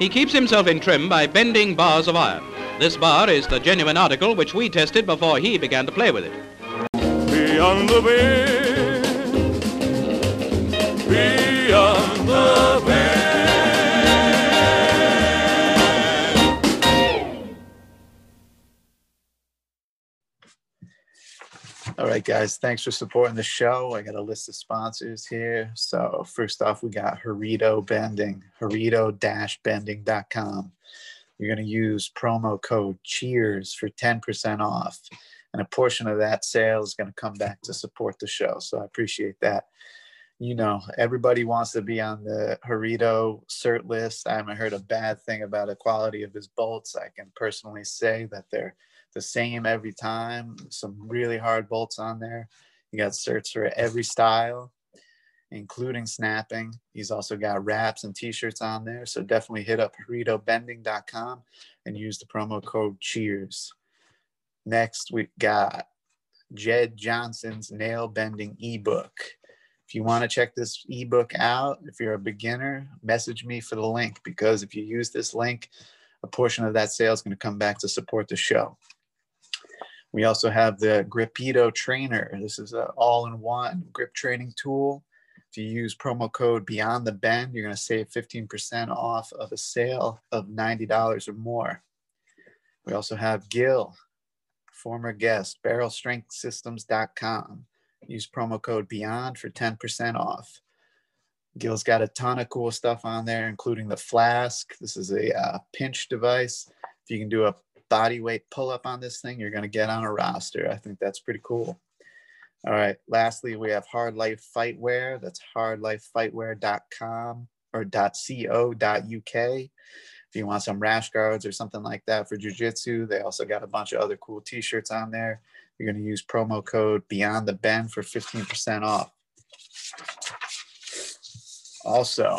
He keeps himself in trim by bending bars of iron. This bar is the genuine article which we tested before he began to play with it. Beyond the beyond the. All right, guys, thanks for supporting the show. I got a list of sponsors here. So, first off, we got Harito Bending, harito-bending.com. You're going to use promo code CHEERS for 10% off. And a portion of that sale is going to come back to support the show. So, I appreciate that. You know, everybody wants to be on the Harito cert list. I haven't heard a bad thing about the quality of his bolts. I can personally say that they're the same every time. Some really hard bolts on there. You got certs for every style, including snapping. He's also got wraps and t-shirts on there. So definitely hit up HaritoBending.com and use the promo code CHEERS. Next, we got Jed Johnson's nail bending ebook. If you want to check this ebook out, if you're a beginner, message me for the link because if you use this link, a portion of that sale is going to come back to support the show. We also have the Gripito Trainer. This is an all-in-one grip training tool. If you use promo code Beyond the Bend, you're going to save 15% off of a sale of $90 or more. We also have Gil, former guest, barrelstrengthsystems.com. Use promo code Beyond for 10% off. Gil's got a ton of cool stuff on there, including the flask. This is a uh, pinch device. If you can do a body weight pull up on this thing, you're going to get on a roster. I think that's pretty cool. All right. Lastly, we have Hard Life Fightwear. That's hardlifefightwear.com or .co.uk. If you want some rash guards or something like that for jujitsu, they also got a bunch of other cool t-shirts on there. You're going to use promo code Beyond the Bend for 15% off. Also,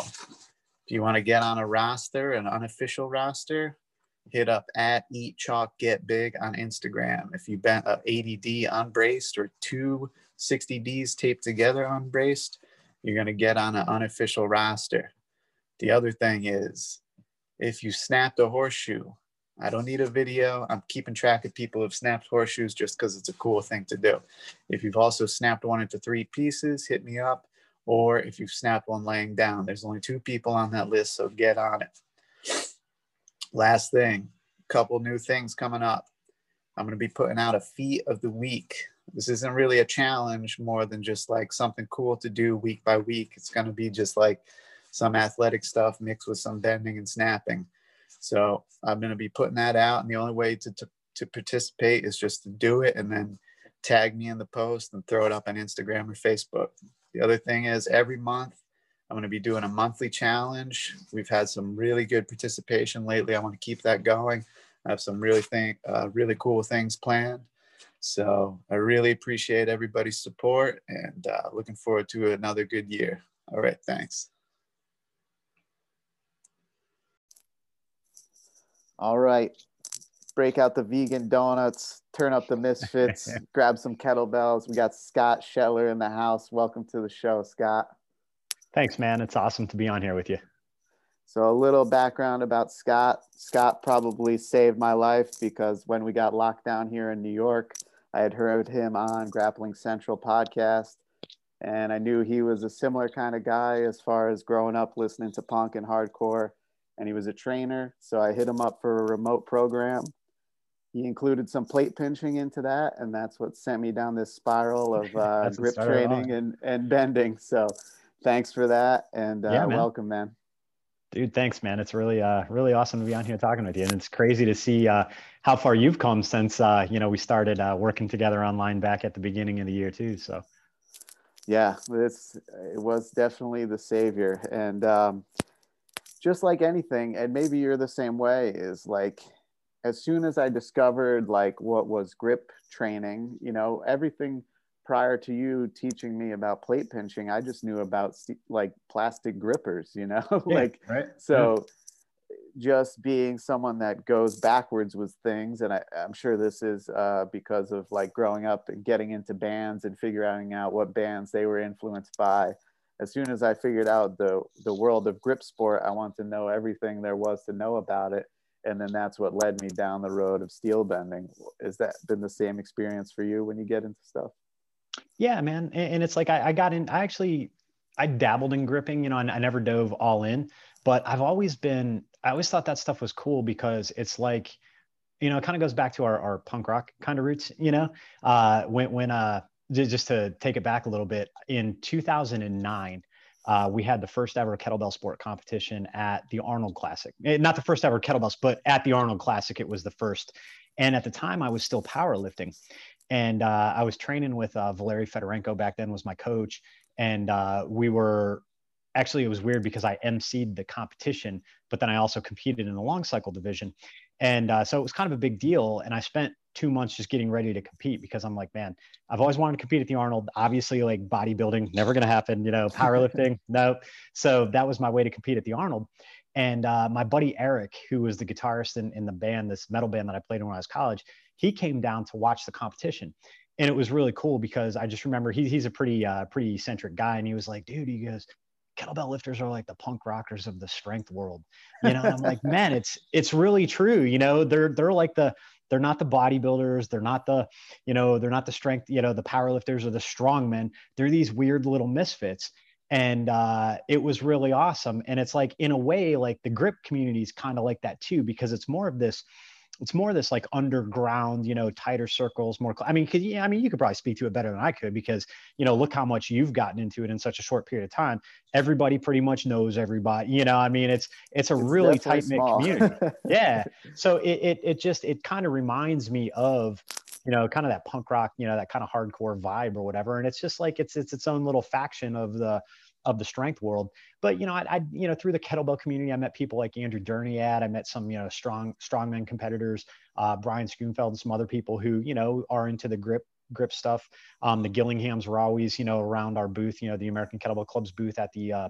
if you want to get on a roster, an unofficial roster, hit up at Eat Chalk Get Big on Instagram. If you bent a 80D unbraced or two 60Ds taped together unbraced, you're going to get on an unofficial roster. The other thing is, if you snapped a horseshoe, I don't need a video. I'm keeping track of people who've snapped horseshoes just because it's a cool thing to do. If you've also snapped one into three pieces, hit me up. Or if you've snapped one laying down, there's only two people on that list, so get on it last thing, a couple new things coming up. I'm going to be putting out a feat of the week. This isn't really a challenge more than just like something cool to do week by week. It's going to be just like some athletic stuff mixed with some bending and snapping. So I'm going to be putting that out. And the only way to, to, to participate is just to do it and then tag me in the post and throw it up on Instagram or Facebook. The other thing is every month I'm going to be doing a monthly challenge. We've had some really good participation lately. I want to keep that going. I have some really think uh, really cool things planned. So I really appreciate everybody's support and uh, looking forward to another good year. All right, thanks. All right, break out the vegan donuts, turn up the misfits, grab some kettlebells. We got Scott Shetler in the house. Welcome to the show, Scott. Thanks, man. It's awesome to be on here with you. So, a little background about Scott. Scott probably saved my life because when we got locked down here in New York, I had heard him on Grappling Central podcast, and I knew he was a similar kind of guy as far as growing up listening to punk and hardcore. And he was a trainer, so I hit him up for a remote program. He included some plate pinching into that, and that's what sent me down this spiral of uh, grip training and, and bending. So, thanks for that and uh, yeah, man. welcome man. Dude thanks man. It's really uh really awesome to be on here talking with you and it's crazy to see uh how far you've come since uh you know we started uh working together online back at the beginning of the year too so. Yeah it's it was definitely the savior and um just like anything and maybe you're the same way is like as soon as i discovered like what was grip training you know everything prior to you teaching me about plate pinching, I just knew about like plastic grippers, you know, yeah, like right. so. Yeah. Just being someone that goes backwards with things, and I, am sure this is uh, because of like growing up and getting into bands and figuring out what bands they were influenced by, as soon as I figured out the the world of grip sport, I wanted to know everything there was to know about it, and then that's what led me down the road of steel bending. Is that been the same experience for you when you get into stuff? Yeah, man, and, it's like I, I got in. I actually I dabbled in gripping, you know, and I never dove all in, but I've always been. I always thought that stuff was cool because it's like you know, it kind of goes back to our, our punk rock kind of roots, you know, uh, when, when, uh, just to take it back a little bit in 2009, uh, we had the first ever kettlebell sport competition at the Arnold Classic. Eh, not the first ever kettlebells, but at the Arnold Classic, it was the first. And at the time, I was still powerlifting, and uh, I was training with uh, Valery Fedorenko back then was my coach, and uh, we were actually it was weird because I emceed the competition, but then I also competed in the long cycle division. And uh, so it was kind of a big deal. And I spent two months just getting ready to compete because I'm like, man, I've always wanted to compete at the Arnold. Obviously, like bodybuilding, never to happen. You know, powerlifting, no. So that was my way to compete at the Arnold. And uh, my buddy Eric, who was the guitarist in, in the band, this metal band that I played in when I was college, he came down to watch the competition. And it was really cool because I just remember he, he's a pretty uh, pretty eccentric guy, and he was like, "Dude," he goes, kettlebell lifters are like the punk rockers of the strength world. You know, I'm like, man, it's it's really true. You know, they're they're like the they're not the bodybuilders, they're not the, you know, they're not the strength, you know, the power lifters or the strong men. They're these weird little misfits. And uh, it was really awesome. And it's like in a way, like the grip community is kind of like that too, because it's more of this it's more this like underground, you know, tighter circles, more. I mean, yeah, I mean, you could probably speak to it better than I could because, you know, look how much you've gotten into it in such a short period of time. Everybody pretty much knows everybody, you know, I mean, it's, it's a it's really tight knit community. yeah. So it, it, it just, it kind of reminds me of, you know, kind of that punk rock, you know, that kind of hardcore vibe or whatever. And it's just like, it's, it's its own little faction of the, of the strength world. But you know, I, I, you know through the kettlebell community, I met people like Andrew Durniat. I met some you know strong strongman competitors, uh, Brian Schoenfeld, and some other people who you know are into the grip grip stuff. Um, the Gillinghams were always you know around our booth, you know the American Kettlebell Club's booth at the uh,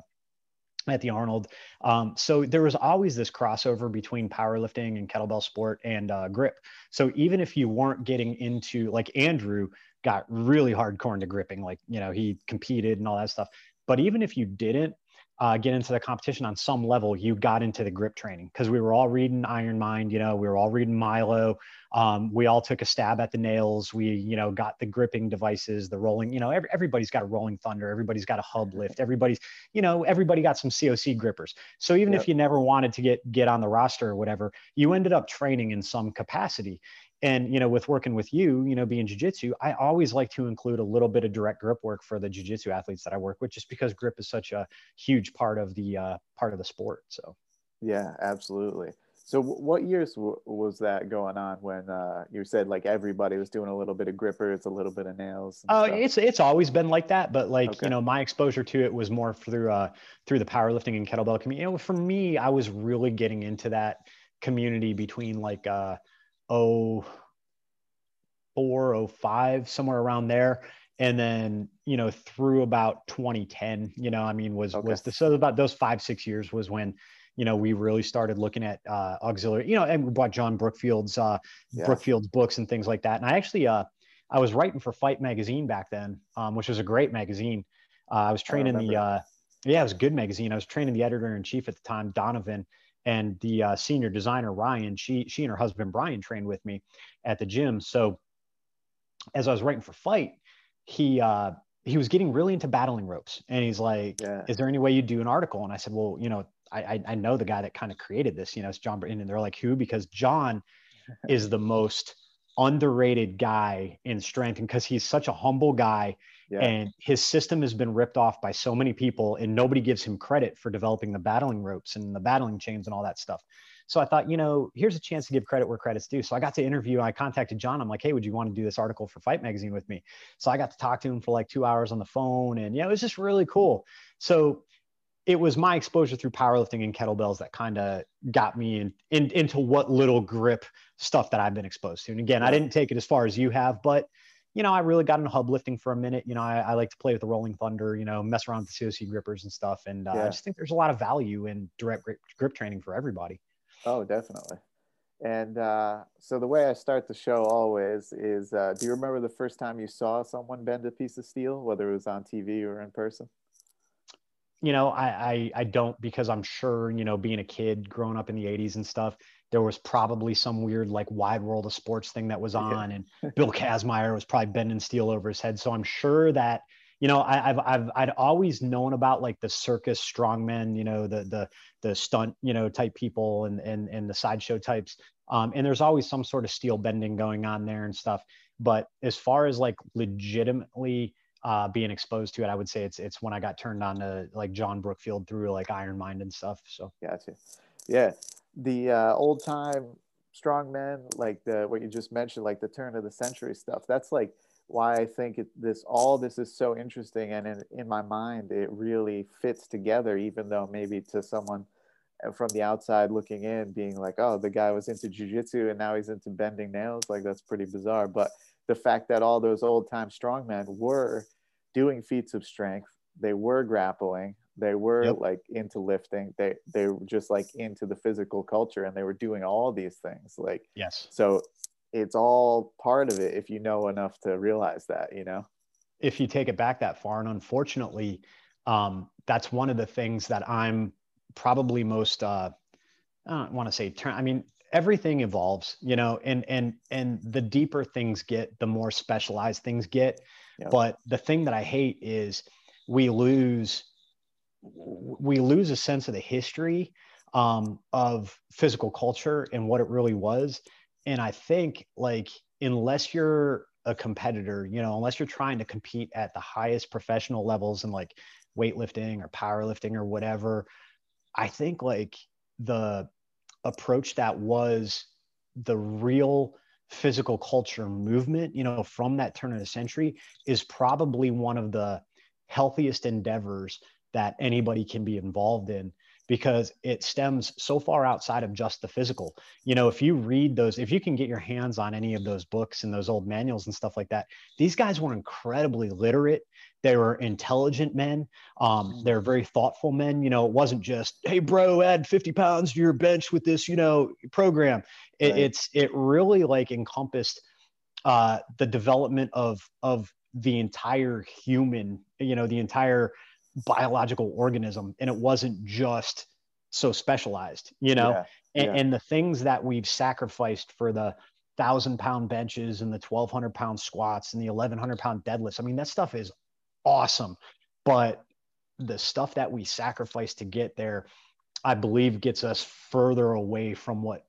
at the Arnold. Um, so there was always this crossover between powerlifting and kettlebell sport and uh, grip. So even if you weren't getting into like Andrew got really hardcore into gripping, like you know he competed and all that stuff. But even if you didn't uh, get into the competition on some level, you got into the grip training because we were all reading Iron Mind. You know, we were all reading Milo. Um, we all took a stab at the nails. We, you know, got the gripping devices, the rolling. You know, every, everybody's got a rolling thunder. Everybody's got a hub lift. Everybody's, you know, everybody got some COC grippers. So even yep. if you never wanted to get get on the roster or whatever, you ended up training in some capacity and you know with working with you you know being jiu-jitsu i always like to include a little bit of direct grip work for the jiu-jitsu athletes that i work with just because grip is such a huge part of the uh, part of the sport so. Yeah absolutely. So what years w- was that going on when uh, you said like everybody was doing a little bit of grippers a little bit of nails oh it's it's always been like that but like okay. you know my exposure to it was more through uh through the powerlifting and kettlebell community you know for me i was really getting into that community between like uh oh four, oh five, somewhere around there. And then, you know, through about 2010, you know, I mean, was okay. was the so about those five, six years was when, you know, we really started looking at uh, auxiliary, you know, and we bought John Brookfield's uh, yeah. Brookfield's books and things like that. And I actually, uh, I was writing for Fight Magazine back then, um, which was a great magazine. Uh, I was training I the, uh, yeah, it was a good magazine. I was training the editor in chief at the time, Donovan, and the uh, senior designer Ryan. She she and her husband Brian trained with me at the gym. So as I was writing for Fight, he uh, he was getting really into battling ropes, and he's like, yeah. "Is there any way you do an article?" And I said, "Well, you know, I I know the guy that kind of created this. You know, it's John Burton." And they're like, "Who?" Because John is the most underrated guy in strength, and because he's such a humble guy yeah. And his system has been ripped off by so many people, and nobody gives him credit for developing the battling ropes and the battling chains and all that stuff. So I thought, you know, here's a chance to give credit where credit's due. So I got to interview. I contacted John. I'm like, hey, would you want to do this article for Fight Magazine with me? So I got to talk to him for like two hours on the phone, and yeah, it was just really cool. So it was my exposure through powerlifting and kettlebells that kind of got me in, in, into what little grip stuff that I've been exposed to. And again, I didn't take it as far as you have, but you know, I really got into hub lifting for a minute. You know, I, I like to play with the Rolling Thunder, you know, mess around with the COC grippers and stuff. And uh, yeah. I just think there's a lot of value in direct grip, grip training for everybody. Oh, definitely. And uh, so the way I start the show always is uh, do you remember the first time you saw someone bend a piece of steel, whether it was on TV or in person? you know, I, I I don't because I'm sure, you know, being a kid growing up in the 80s and stuff, there was probably some weird like wide world of sports thing that was on and Bill Kazmaier was probably bending steel over his head. So I'm sure that, you know, I, have I've I'd always known about like the circus strongmen, you know, the the the stunt, you know, type people and and and the sideshow types. Um, and there's always some sort of steel bending going on there and stuff. But as far as like legitimately uh, being exposed to it, I would say it's it's when I got turned on to like John Brookfield through like Iron Mind and stuff. So gotcha. Yeah, the uh, old time strong men, like the what you just mentioned, like the turn of the century stuff. That's like why I think it, this all this is so interesting, and in, in my mind, it really fits together. Even though maybe to someone uh, from the outside looking in, being like, "Oh, the guy was into jujitsu and now he's into bending nails," like that's pretty bizarre. But the fact that all those old time strongmen were doing feats of strength, they were grappling, they were yep. like into lifting, they they were just like into the physical culture, and they were doing all these things. Like yes, so it's all part of it if you know enough to realize that, you know. If you take it back that far, and unfortunately, um, that's one of the things that I'm probably most uh, I don't want to say turn. I mean, everything evolves you know and and and the deeper things get the more specialized things get yep. but the thing that i hate is we lose we lose a sense of the history um, of physical culture and what it really was. And i think like unless you're a competitor you know unless you're trying to compete at the highest professional levels in like weightlifting or powerlifting or whatever i think like the approach that was the real physical culture movement, you know, from that turn of the century is probably one of the healthiest endeavors that anybody can be involved in because it stems so far outside of just the physical. You know, if you read those, if you can get your hands on any of those books and those old manuals and stuff like that, these guys were incredibly literate. They were intelligent men. Um, mm. they're very thoughtful men. You know, it wasn't just, hey, bro, add 50 pounds to your bench with this, you know, program. It, right. It's, it really like encompassed uh, the development of, of the entire human, you know, the entire, biological organism and it wasn't just so specialized you know? Yeah, and, yeah. and, the things that we've sacrificed for the thousand pound benches and the 1200 pound squats and the 1100 pound deadlifts i mean that stuff is awesome. But the stuff that we sacrifice to get there i believe gets us further away from what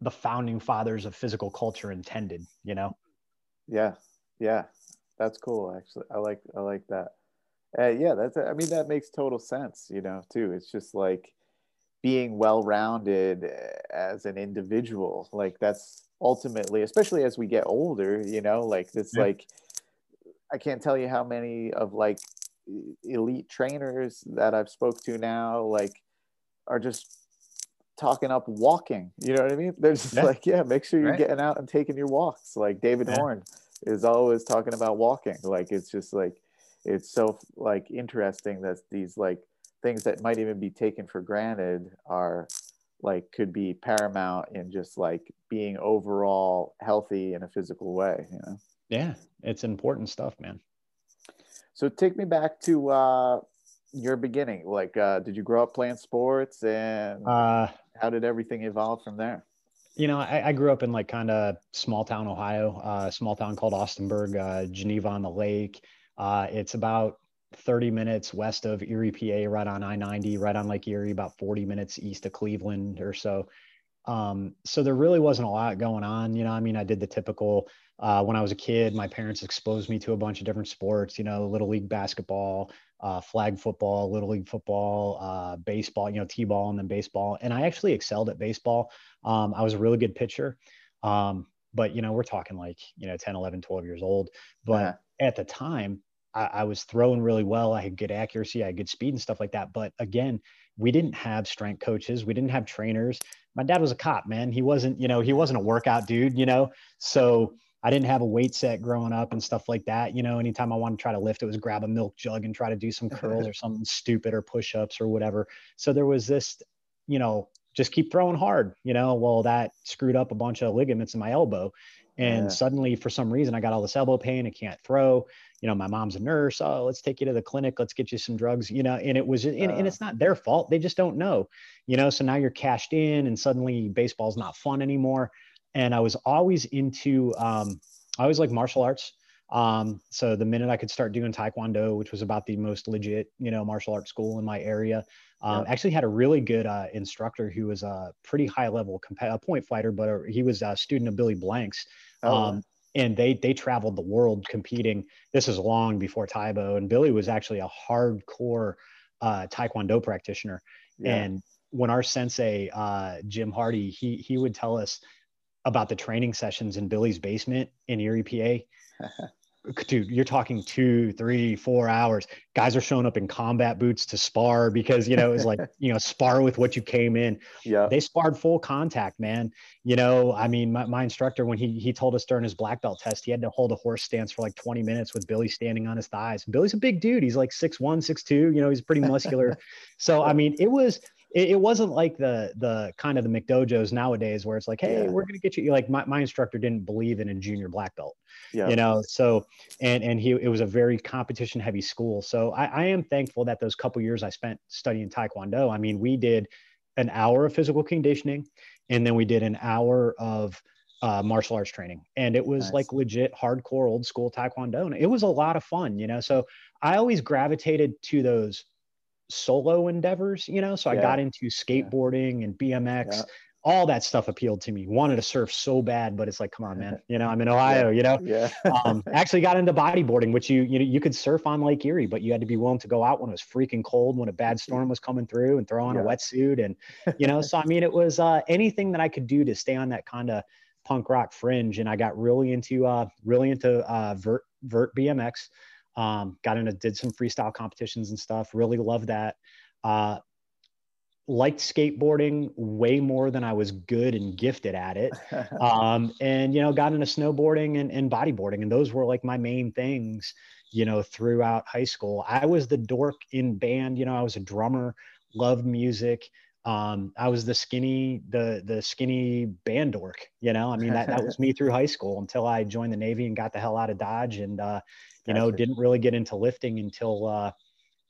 the founding fathers of physical culture intended you know? Yeah yeah. That's cool actually. I like i like that uh, yeah, that's. I mean, that makes total sense. You know, too. It's just like being well-rounded uh, as an individual. Like that's ultimately, especially as we get older. You know, like it's yeah. like I can't tell you how many of like elite trainers that I've spoke to now, like, are just talking up walking. You know what I mean? They're just yeah. like, yeah, make sure you're right. getting out and taking your walks. Like David yeah. Horne is always talking about walking. Like it's just like it's so like interesting that these like things that might even be taken for granted are like could be paramount in just like being overall healthy in a physical way you know? Yeah it's important stuff man. So take me back to uh your beginning. Like uh did you grow up playing sports and uh how did everything evolve from there? you know i, I grew up in like kind of small town ohio uh small town called austinburg uh geneva on the lake uh, it's about 30 minutes west of Erie, PA, right on I 90, right on Lake Erie, about 40 minutes east of Cleveland or so. Um, so there really wasn't a lot going on. You know, I mean, I did the typical uh, when I was a kid, my parents exposed me to a bunch of different sports, you know, little league basketball, uh, flag football, little league football, uh, baseball, you know, t-ball and then baseball. And I actually excelled at baseball. Um, I was a really good pitcher. Um, but, you know, we're talking like, you know, 10, 11, 12 years old. But yeah at the time, I, I, was throwing really well. I had good accuracy, I had good speed and stuff like that. But again, we didn't have strength coaches, we didn't have trainers. My dad was a cop, man. He wasn't, you know, he wasn't a workout dude, you know. So I didn't have a weight set growing up and stuff like that. You know, anytime I wanted to try to lift, it was grab a milk jug and try to do some curls or something stupid or push ups or whatever. So there was this, you know, just keep throwing hard, you know. Well, that screwed up a bunch of ligaments in my elbow And Yeah. suddenly, for some reason, I got all this elbow pain. I can't throw. You know, my mom's a nurse. Oh, let's take you to the clinic. Let's get you some drugs. You know, and it was, and, and Uh. it's not their fault. They just don't know. You know, so now you're cashed in, and suddenly baseball's not fun anymore. And I was always into, um, I always like martial arts. Um, so the minute I could start doing Taekwondo, which was about the most legit, you know, martial arts school in my area, um, actually had a really good uh, instructor who was a pretty high level comp- point fighter, but uh he was a student of Billy Blanks. Oh, Um, and they they traveled the world competing. This is long before Tae Bo, and Billy was actually a hardcore uh, Taekwondo practitioner. yeah. And when our sensei uh, Jim Hardy, he he would tell us about the training sessions in Billy's basement in Erie, PA. Dude, you're talking two, three, four hours. Guys are showing up in combat boots to spar because you know it's like you know spar with what you came in yeah. they sparred full contact, man. You know, I mean, my, my instructor, when he he told us during his black belt test, he had to hold a horse stance for like 20 minutes with Billy standing on his thighs. Billy's a big dude. He's like six one, six two. You know, he's pretty muscular. so I mean, it was it, it wasn't like the the kind of the McDojos nowadays where it's like, hey, Yeah. we're gonna get you. Like my, my instructor didn't believe in a junior black belt yeah. you know so and and he it was a very competition heavy school so I, I am thankful that those couple years i spent studying taekwondo i mean we did an hour of physical conditioning and then we did an hour of uh, martial arts training and it was Nice. like legit hardcore old school taekwondo and it was a lot of fun you know so i always gravitated to those solo endeavors you know so i got into skateboarding and bmx Yeah. all that stuff appealed to me wanted to surf so bad but it's like come on man you know i'm in ohio you know yeah. um, actually got into bodyboarding, which you you know you could surf on Lake Erie, but you had to be willing to go out when it was freaking cold, when a bad storm was coming through, and throw on a wetsuit, and you know. so I mean, it was uh, anything that I could do to stay on that kind of punk rock fringe, and I got really into uh, really into uh, vert vert BMX. Um, got into did some freestyle competitions and stuff. Really loved that. Uh, liked skateboarding way more than I was good and gifted at it um, and you know got into snowboarding and, and bodyboarding and those were like my main things you know throughout high school i was the dork in band you know i was a drummer loved music um, i was the skinny the the skinny band dork you know i mean that, that was me through high school until i joined the navy and got the hell out of dodge and uh, you know didn't really get into lifting until uh,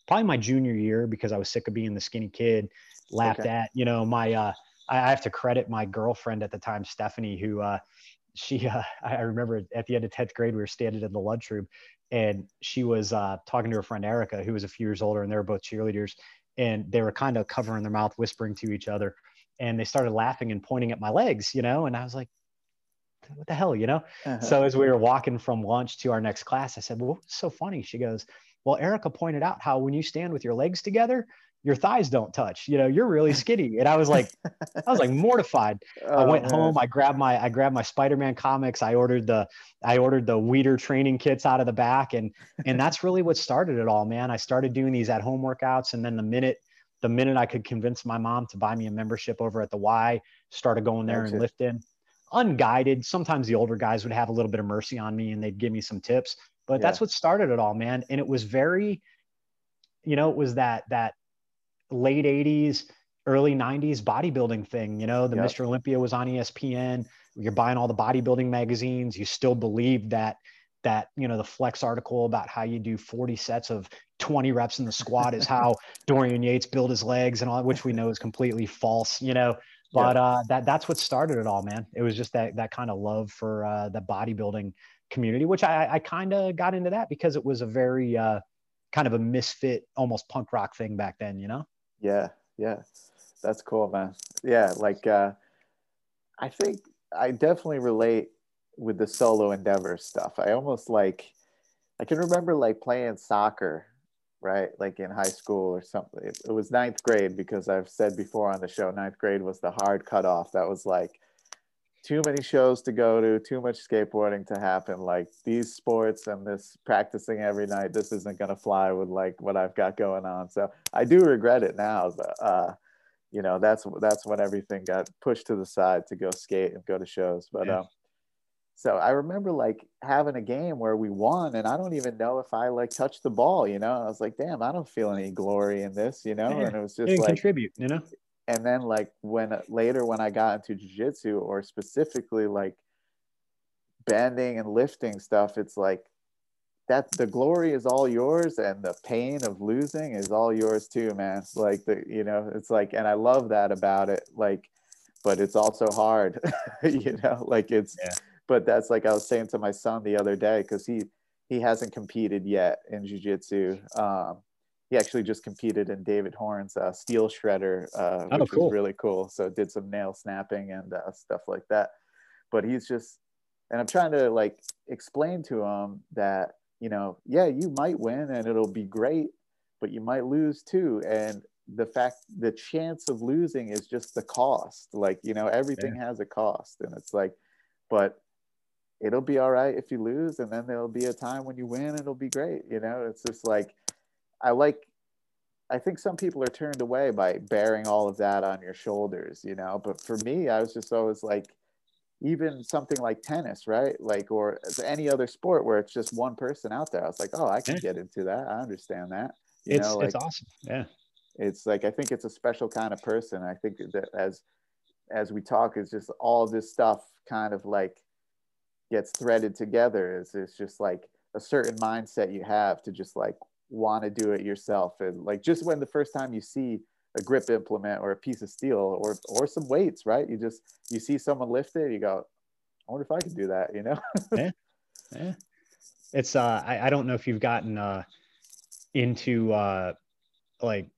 probably my junior year because i was sick of being the skinny kid laughed Okay. at you know my uh, I have to credit my girlfriend at the time, Stephanie, who uh, she uh, I I remember at the end of 10th grade, we were standing in the lunchroom and she was uh, talking to her friend Erica, who was a few years older, and they were both cheerleaders. And they were kind of covering their mouth, whispering to each other. And they started laughing and pointing at my legs, you know, and I was like, what the hell, you know? Uh-huh. So as we were walking from lunch to our next class, I said, Well, what's so funny? She goes, Well, Erica pointed out how when you stand with your legs together, your thighs don't touch. You know, you're really skinny. And I was like, I was like mortified. I Oh, went man. home. I grabbed my I grabbed my Spider-Man comics. I ordered the I ordered the Weider training kits out of the back, and and that's really what started it all, man. I started doing these at home workouts, and then the minute the minute I could convince my mom to buy me a membership over at the Y, started going there and lifting. Unguided. Sometimes the older guys would have a little bit of mercy on me, and they'd give me some tips. But that's what started it all, man. And it was very, you know, it was that that late 80s early 90s bodybuilding thing you know the Yep. mr olympia was on espn you're buying all the bodybuilding magazines you still believe that that you know the flex article about how you do 40 sets of 20 reps in the squat is how dorian yates built his legs and all which we know is completely false you know but uh that that's what started it all man it was just that that kind of love for uh the bodybuilding community which i i kind of got into that because it was a very uh kind of a misfit almost punk rock thing back then you know Yeah, yeah. That's cool, man. Yeah, like uh I think I definitely relate with the solo endeavor stuff. I almost like I can remember like playing soccer, right? Like in high school or something. It, it was ninth grade because I've said before on the show, ninth grade was the hard cutoff. That was like too many shows to go to, too much skateboarding to happen. Like these sports and this practicing every night, this isn't gonna fly with like what I've got going on. So I do regret it now. But, uh, you know, that's that's when everything got pushed to the side to go skate and go to shows. But Yeah. um, so I remember like having a game where we won, and I don't even know if I like touched the ball. You know, I was like, damn, I don't feel any glory in this. You know, Yeah. and it was just like contribute you know and then like when uh, later when I got into jujitsu or specifically like bending and lifting stuff, it's like that the glory is all yours and the pain of losing is all yours too, man. Like the, you know, it's like, and I love that about it. Like, but it's also hard, you know, like it's, yeah. But that's like I was saying to my son the other day, cause he, he hasn't competed yet in jiu-jitsu. Um, he actually just competed in David Horne's uh, steel shredder, uh, oh, which cool. was really cool. So did some nail snapping and uh, stuff like that. But he's just, and I'm trying to like explain to him that you know, yeah, you might win and it'll be great, but you might lose too. And the fact, the chance of losing is just the cost. Like, you know, everything yeah. has a cost. And it's like, but it'll be all right if you lose. And then there'll be a time when you win, it'll be great. You know, it's just like, I like, I think some people are turned away by bearing all of that on your shoulders, you know, but for me, I was just always like, even something like tennis, right? Like, or any other sport where it's just one person out there. I was like, oh, I can get into that. I understand that. You it's, know, like, it's awesome. Yeah. It's like, I think it's a special kind of person. I think that as, as we talk, it's just all this stuff kind of like gets threaded together. Is it's just like a certain mindset you have to just like want to do it yourself. And like, just when the first time you see a grip implement or a piece of steel or or some weights, right? You just you see someone lift it, you go, I wonder if I could do that, you know? yeah. Yeah. It's uh I, I don't know if you've gotten uh into uh like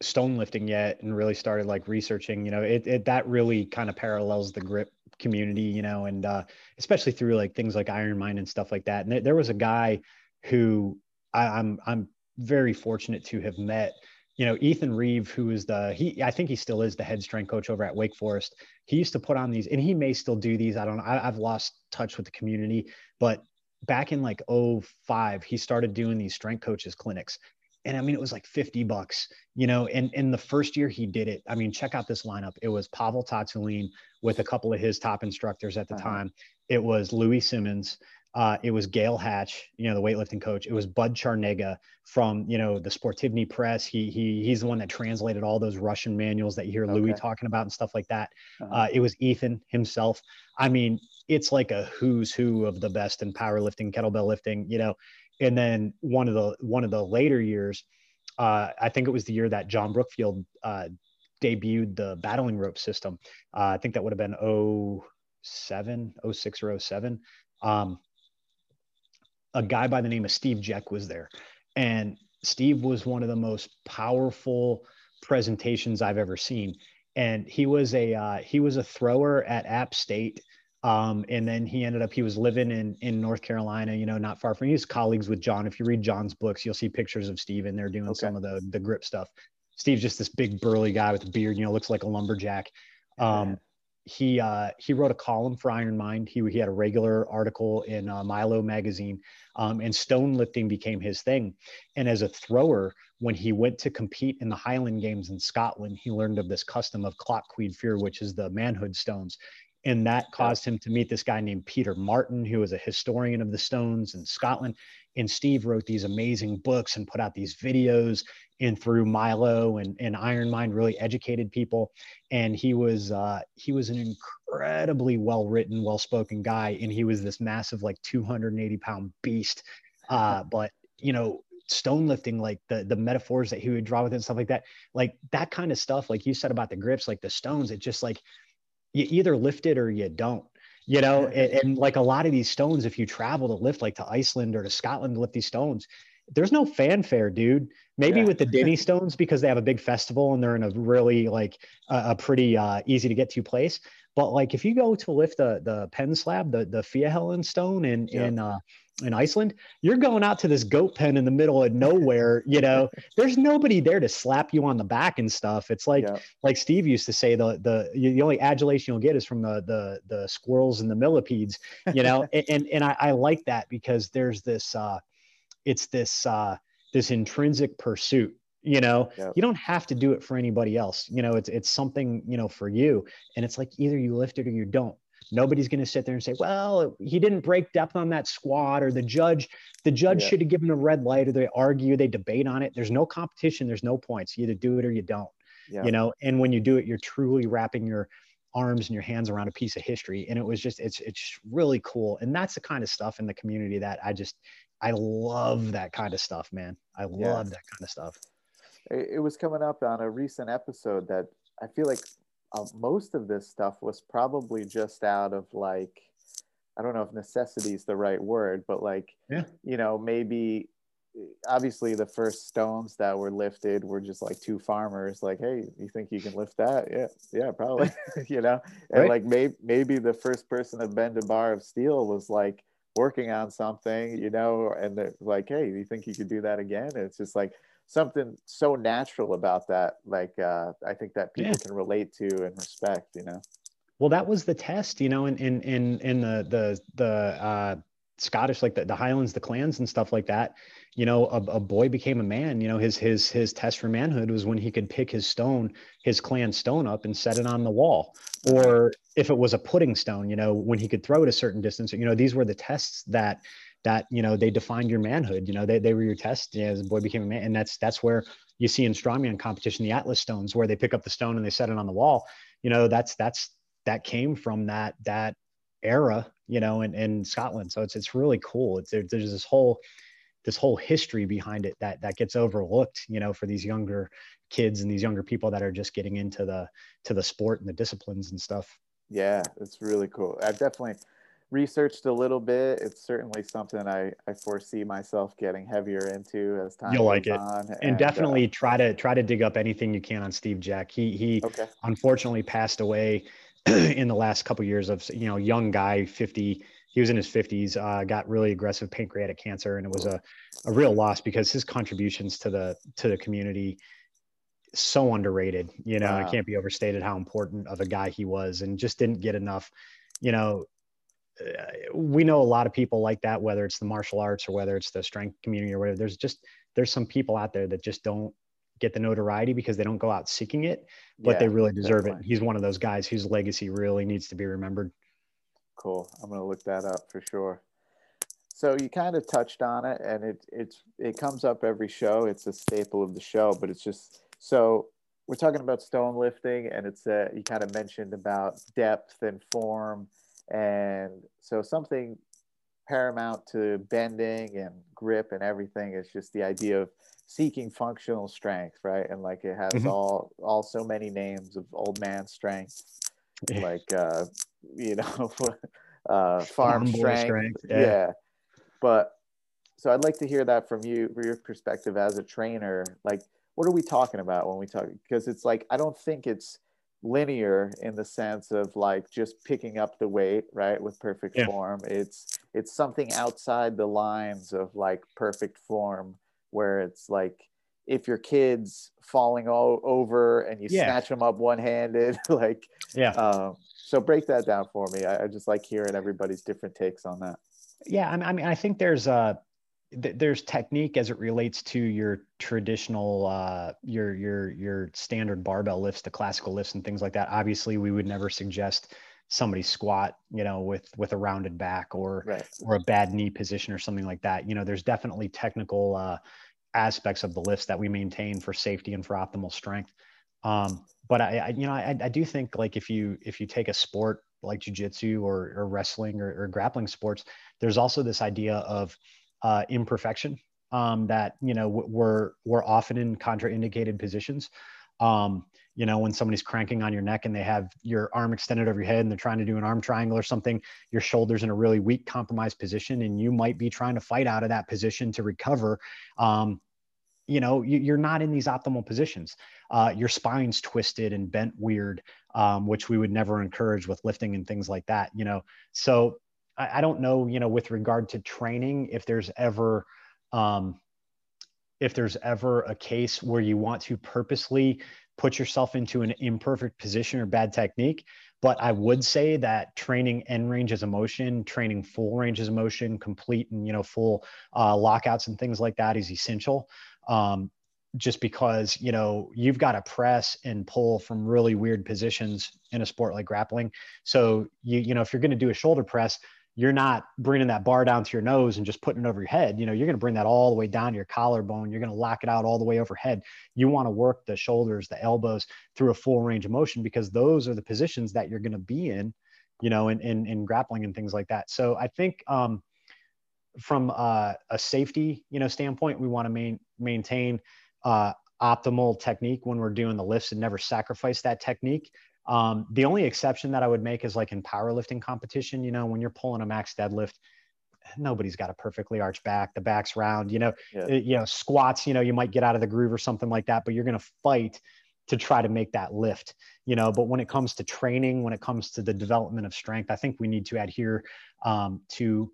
stone lifting yet and really started like researching, you know, it, it that really kind of parallels the grip community, you know, and uh especially through like things like Iron Mind and stuff like that. And th- there was a guy who I, I'm I'm very fortunate to have met you know, Ethan Reeve, who is the he, I think he still is the head strength coach over at Wake Forest. He used to put on these, and he may still do these. I don't know. I, have lost touch with the community, but back in like 05, he started doing these strength coaches clinics. And I mean, it was like 50 bucks, you know, and in the first year he did it. I mean, check out this lineup. It was Pavel Tsatsouline with a couple of his top instructors at the uh-huh. time. It was Louie Simmons. Uh, it was Gayle Hatch, you know, the weightlifting coach. It was Bud Charniga from, you know, the Sportivny Press. He he he's the one that translated all those Russian manuals that you hear okay. Louie talking about and stuff like that. Uh-huh. Uh, it was Ethan himself. I mean, it's like a who's who of the best in powerlifting, kettlebell lifting, you know. And then one of the one of the later years, uh, I think it was the year that John Brookfield uh, debuted the battling rope system. Uh, I think that would have been 07, 06 or 07. Um, a guy by the name of Steve Jeck was there. And Steve was one of the most powerful presentations I've ever seen. And he was a uh, he was a thrower at App State. Um, and then he ended up he was living in in North Carolina, you know, not far from his colleagues with John. If you read John's books, you'll see pictures of Steve in there doing okay. some of the the grip stuff. Steve's just this big burly guy with a beard, you know, looks like a lumberjack. Um, he uh, he wrote a column for Iron Mind. He he had a regular article in uh, Milo magazine, um, and stone lifting became his thing. And as a thrower, when he went to compete in the Highland Games in Scotland, he learned of this custom of Cloc fear, which is the manhood stones. And that caused him to meet this guy named Peter Martin, who was a historian of the stones in Scotland. And Steve wrote these amazing books and put out these videos and through Milo and, and Iron Mind really educated people. And he was uh, he was an incredibly well written, well spoken guy, and he was this massive like 280 pound beast. Uh, but you know, stone lifting, like the the metaphors that he would draw with it and stuff like that, like that kind of stuff, like you said about the grips, like the stones, it just like you either lift it or you don't you know and, and, like a lot of these stones if you travel to lift like to iceland or to scotland to lift these stones there's no fanfare, dude. Maybe yeah. with the Dinnie Stones because they have a big festival and they're in a really like a, a pretty uh, easy to get to place. But like if you go to lift the the pen slab, the the Fjällhäll stone in yeah. in uh, in Iceland, you're going out to this goat pen in the middle of nowhere. You know, there's nobody there to slap you on the back and stuff. It's like yeah. like Steve used to say, the the the only adulation you'll get is from the the the squirrels and the millipedes. You know, and and, and I, I like that because there's this. uh it's this uh, this intrinsic pursuit you know yep. you don't have to do it for anybody else you know it's it's something you know for you and it's like either you lift it or you don't nobody's going to sit there and say well he didn't break depth on that squat or the judge the judge should have given a red light or they argue they debate on it there's no competition there's no points you either do it or you don't you know and when you do it you're truly wrapping your arms and your hands around a piece of history. And it was just, it's, it's really cool. And that's the kind of stuff in the community that I just, I love that kind of stuff, man. I love yeah. that kind of stuff. It was coming up on a recent episode that I feel like uh, most of this stuff was probably just out of like, I don't know if necessity is the right word, but like, yeah. you know, maybe obviously the first stones that were lifted were just like two farmers like hey you think you can lift that yeah yeah probably you know and right. like maybe maybe the first person to bend a bar of steel was like working on something you know and they're like hey you think you could do that again and it's just like something so natural about that like uh i think that people yeah. can relate to and respect you know well that was the test you know in in in, in the the the uh Scottish, like the, the Highlands, the clans and stuff like that, you know, a, a, boy became a man. You know, his his his test for manhood was when he could pick his stone, his clan stone up and set it on the wall. Or if it was a pudding stone, you know, when he could throw it a certain distance. You know, these were the tests that that you know they defined your manhood. You know, they, they were your test as a boy became a man, and that's that's where you see in strongman competition the Atlas stones, where they pick up the stone and they set it on the wall. You know, that's that's that came from that that era, you know, in, in Scotland. So it's it's really cool. It's there, there's this whole this whole history behind it that that gets overlooked, you know, for these younger kids and these younger people that are just getting into the to the sport and the disciplines and stuff. Yeah, it's really cool. I've definitely researched a little bit. It's certainly something I, I foresee myself getting heavier into as time You'll like it. And, and, definitely uh, try to try to dig up anything you can on Steve Jeck. He he okay. unfortunately passed away in the last couple of years of you know young guy 50 he was in his 50s uh, got really aggressive pancreatic cancer and it was a, a real loss because his contributions to the to the community so underrated you know wow. it can't be overstated how important of a guy he was and just didn't get enough you know uh, we know a lot of people like that whether it's the martial arts or whether it's the strength community or whatever there's just there's some people out there that just don't get the notoriety because they don't go out seeking it, but yeah, they really deserve definitely. it. He's one of those guys whose legacy really needs to be remembered. Cool. I'm going to look that up for sure. So you kind of touched on it and it it's it comes up every show. It's a staple of the show, but it's just so we're talking about stone lifting and it's a you kind of mentioned about depth and form and so something paramount to bending and grip and everything is just the idea of seeking functional strength, right? And like it has mm-hmm. all all so many names of old man strength, like uh, you know, uh, farm, farm strength. strength. Yeah. yeah. But so I'd like to hear that from you, from your perspective as a trainer. Like, what are we talking about when we talk? Because it's like I don't think it's linear in the sense of like just picking up the weight right with perfect yeah. form it's it's something outside the lines of like perfect form where it's like if your kid's falling all over and you yeah. snatch them up one-handed like yeah um, so break that down for me I, I, just like hearing everybody's different takes on that yeah i mean i think there's uh there's technique as it relates to your traditional uh, your your your standard barbell lifts the classical lifts and things like that. Obviously we would never suggest somebody squat you know with with a rounded back or right. or a bad knee position or something like that. You know there's definitely technical uh, aspects of the lifts that we maintain for safety and for optimal strength. Um, but I, I, you know I, I do think like if you if you take a sport like jujitsu or, or wrestling or, or grappling sports there's also this idea of uh, imperfection um, that you know we're we're often in contraindicated positions. Um, you know when somebody's cranking on your neck and they have your arm extended over your head and they're trying to do an arm triangle or something your shoulders in a really weak compromised position and you might be trying to fight out of that position to recover um, you know you, are not in these optimal positions. Uh, your spine's twisted and bent weird um, which we would never encourage with lifting and things like that you know. So I, I don't know you know with regard to training if there's ever um, if there's ever a case where you want to purposely put yourself into an imperfect position or bad technique. But I would say that training end ranges of motion, training full ranges of motion, complete and you know full uh, lockouts and things like that is essential. Um, just because you know you've got to press and pull from really weird positions in a sport like grappling. So you you know if you're going to do a shoulder press, you're not bringing that bar down to your nose and just putting it over your head. You know, you're going to bring that all the way down to your collarbone. You're going to lock it out all the way overhead. You want to work the shoulders, the elbows through a full range of motion because those are the positions that you're going to be in, you know, in, in, in grappling and things like that. So I think um, from uh, a safety, you know, standpoint, we want to main, maintain uh, optimal technique when we're doing the lifts and never sacrifice that technique. Um, the only exception that I would make is like in powerlifting competition, you know, when you're pulling a max deadlift, nobody's got a perfectly arched back. The back's round, you know, yeah. it, you know, squats, you know, you might get out of the groove or something like that, but you're going to fight to try to make that lift, you know, but when it comes to training, when it comes to the development of strength, I think we need to adhere um, to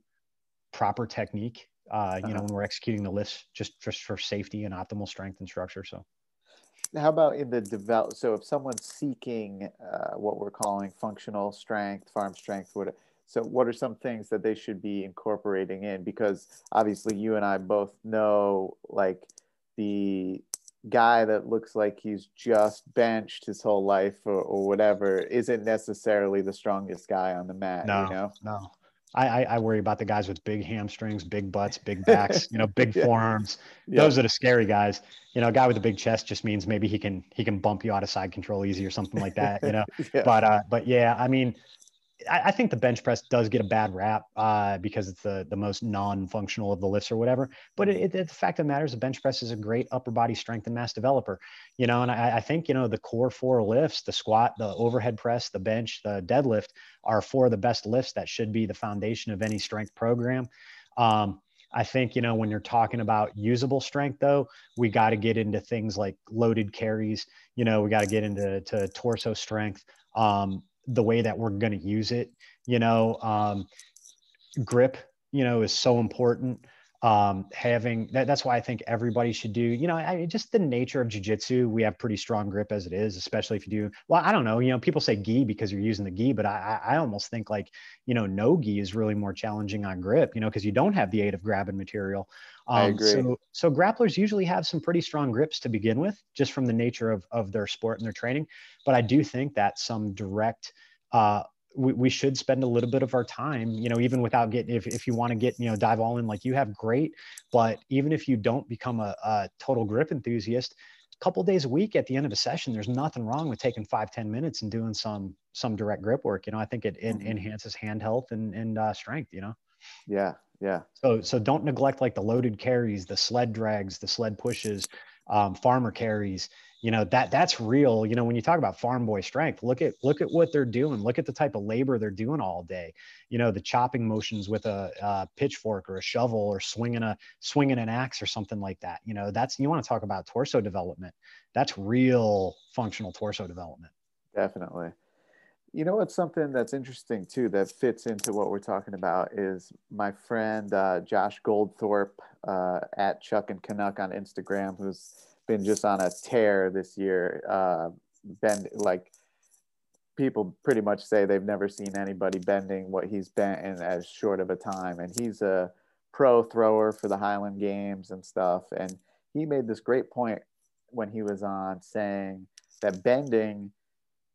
proper technique, uh, you uh-huh. know, when we're executing the lifts just, just for safety and optimal strength and structure. So how about in the develop? So if someone's seeking uh, what we're calling functional strength, farm strength, what? So what are some things that they should be incorporating in? Because obviously you and I both know like the guy that looks like he's just benched his whole life or, or whatever isn't necessarily the strongest guy on the mat. No, you know? no. I, I, worry about the guys with big hamstrings, big butts, big backs, you know, big yeah. forearms. Yeah. Those are the scary guys. You know, a guy with a big chest just means maybe he can he can bump you out of side control easy or something like that. You know, yeah. but uh, but yeah, I mean, I, I, think the bench press does get a bad rap uh, because it's the the most non-functional of the lifts or whatever. But it, it, the fact of the matter is, the bench press is a great upper body strength and mass developer. You know, and I, I think you know the core four lifts: the squat, the overhead press, the bench, the deadlift, are four of the best lifts that should be the foundation of any strength program. Um, I think, you know, when you're talking about usable strength, though, we got to get into things like loaded carries. You know, we got to get into to torso strength. Um, the way that we're going to use it. You know, um, grip, you know, is so important. Um, having that, that's why I think everybody should do, you know, I, just the nature of jujitsu, we have pretty strong grip as it is, especially if you do, well, I don't know, you know, people say gi because you're using the gi, but I, I almost think like, you know, no gi is really more challenging on grip, you know, because you don't have the aid of grabbing material. Um, I agree. So, so grapplers usually have some pretty strong grips to begin with, just from the nature of, of their sport and their training. But I do think that some direct, uh, we, we should spend a little bit of our time, you know, even without getting, if, if you want to get, you know, dive all in like you have, great. But even if you don't become a, a total grip enthusiast, a couple days a week at the end of a session, there's nothing wrong with taking five ten minutes and doing some, some direct grip work. You know, I think it, it mm-hmm. enhances hand health and, and uh, strength, you know? Yeah. Yeah. So, so don't neglect like the loaded carries, the sled drags, the sled pushes, um, farmer carries, you know that that's real. You know when you talk about farm boy strength look at look at what they're doing. Look at the type of labor they're doing all day. You know the chopping motions with a, a pitchfork or a shovel or swinging a swinging an axe or something like that. You know that's you want to talk about torso development. That's real functional torso development. Definitely you know what's something that's interesting too that fits into what we're talking about is my friend uh, josh goldthorpe uh, at chuck and canuck on instagram who's been just on a tear this year. Uh, like people pretty much say they've never seen anybody bending what he's bent in as short of a time. And he's a pro thrower for the Highland Games and stuff. And he made this great point when he was on saying that bending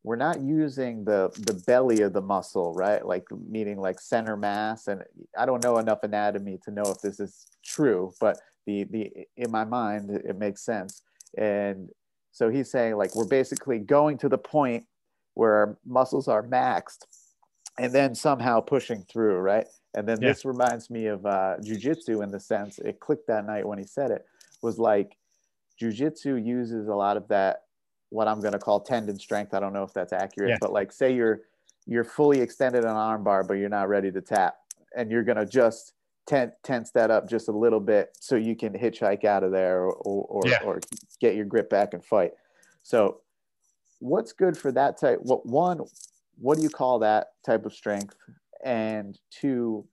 we're not using the the belly of the muscle right? Like meaning like center mass and i don't know enough anatomy to know if this is true but the the in my mind it makes sense. And so he's saying like we're basically going to the point where our muscles are maxed and then somehow pushing through right? And then yeah. this reminds me of uh, jiu-jitsu in the sense it clicked that night when he said it was like jiu-jitsu uses a lot of that what i'm going to call tendon strength i don't know if that's accurate yeah. but like say you're you're fully extended on arm bar but you're not ready to tap and you're going to just tense that up just a little bit so you can hitchhike out of there or, or, yeah. or get your grip back and fight. So what's good for that type? What one, what do you call that type of strength? And two,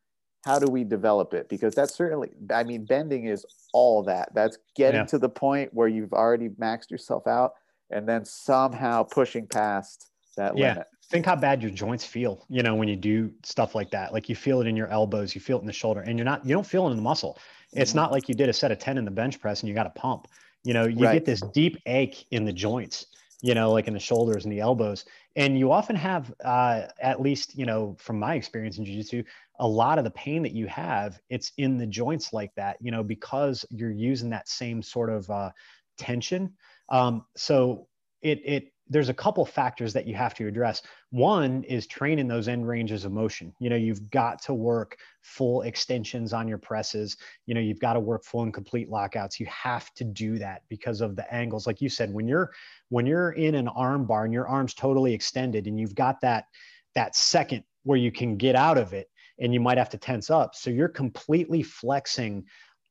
how do we develop it? Because that's certainly, I mean, bending is all that. That's getting yeah. to the point where you've already maxed yourself out and then somehow pushing past that yeah. limit think how bad your joints feel, you know, when you do stuff like that. Like you feel it in your elbows, you feel it in the shoulder, and you're not, you don't feel it in the muscle. It's mm-hmm. not like you did a set of 10 in the bench press and you got a pump. You know, you right. get this deep ache in the joints. you know, like in the shoulders and the elbows. And you often have, uh, at least, you know, from my experience in jiu-jitsu, a lot of the pain that you have, it's in the joints like that, you know, because you're using that same sort of uh, tension. Um, so it, it there's a couple factors that you have to address. One is training those end ranges of motion. You know, you've got to work full extensions on your presses. You know, you've got to work full and complete lockouts. You have to do that because of the angles. Like you said, when you're when you're in an arm bar and your arm's totally extended and you've got that that second where you can get out of it and you might have to tense up. So you're completely flexing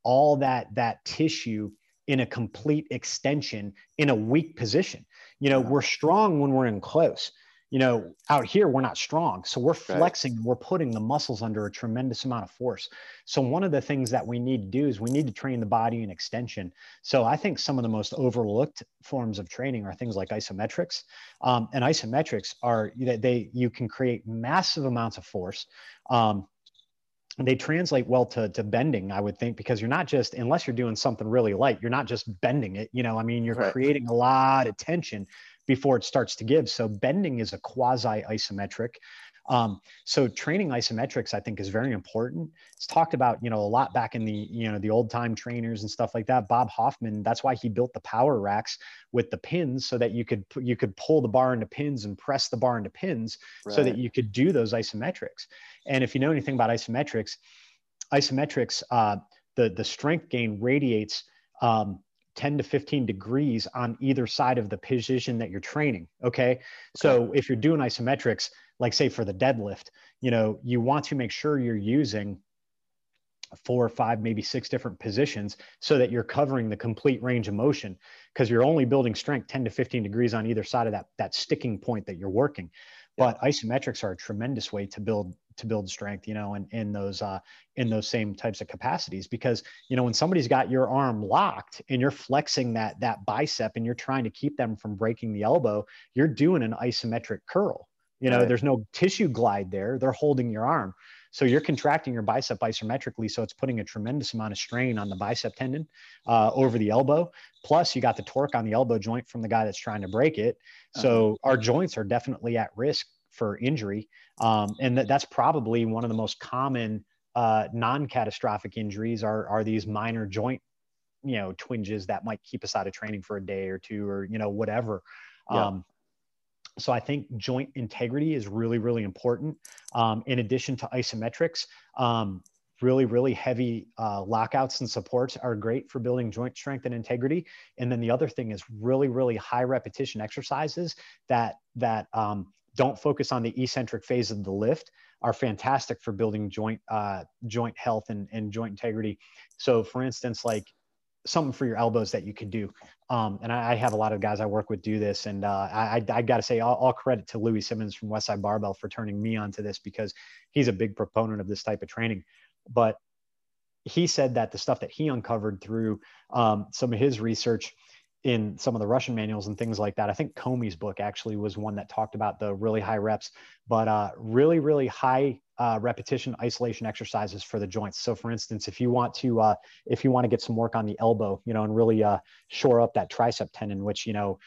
all that that tissue in a complete extension in a weak position you know, we're strong when we're in close. You know, out here we're not strong, so we're flexing. Right. We're putting the muscles under a tremendous amount of force. So one of the things that we need to do is we need to train the body in extension. So I think some of the most overlooked forms of training are things like isometrics, um, and isometrics are that they you can create massive amounts of force. Um, they translate well to, to bending i would think because you're not just unless you're doing something really light you're not just bending it you know i mean you're right. creating a lot of tension before it starts to give so bending is a quasi isometric um, so training isometrics i think is very important it's talked about you know a lot back in the you know the old time trainers and stuff like that bob hoffman that's why he built the power racks with the pins so that you could you could pull the bar into pins and press the bar into pins right. so that you could do those isometrics and if you know anything about isometrics, isometrics, uh, the, the strength gain radiates um, 10 to 15 degrees on either side of the position that you're training. Okay. So if you're doing isometrics, like say for the deadlift, you know, you want to make sure you're using four or five, maybe six different positions so that you're covering the complete range of motion because you're only building strength 10 to 15 degrees on either side of that, that sticking point that you're working. But isometrics are a tremendous way to build to build strength, you know, and in those uh, in those same types of capacities. Because you know, when somebody's got your arm locked and you're flexing that that bicep and you're trying to keep them from breaking the elbow, you're doing an isometric curl. You know, right. there's no tissue glide there. They're holding your arm. So you're contracting your bicep isometrically. So it's putting a tremendous amount of strain on the bicep tendon uh, over the elbow. Plus, you got the torque on the elbow joint from the guy that's trying to break it. So uh-huh. our joints are definitely at risk for injury. Um, and that, that's probably one of the most common uh, non-catastrophic injuries are, are these minor joint, you know, twinges that might keep us out of training for a day or two or, you know, whatever. Yeah. Um, so I think joint integrity is really, really important. Um, in addition to isometrics, um, really, really heavy uh, lockouts and supports are great for building joint strength and integrity. And then the other thing is really, really high repetition exercises that that um, don't focus on the eccentric phase of the lift are fantastic for building joint uh, joint health and, and joint integrity. So, for instance, like something for your elbows that you can do. Um, and I, I, have a lot of guys I work with do this. And uh, I, I got to say, all, all, credit to Louie Simmons from Westside Barbell for turning me onto this because he's a big proponent of this type of training. But he said that the stuff that he uncovered through um, some of his research in some of the Russian manuals and things like that. I think Comey's book actually was one that talked about the really high reps, but uh, really, really high uh, repetition isolation exercises for the joints. So, for instance, if you want to uh, if you want to get some work on the elbow, you know, and really uh, shore up that tricep tendon, which you know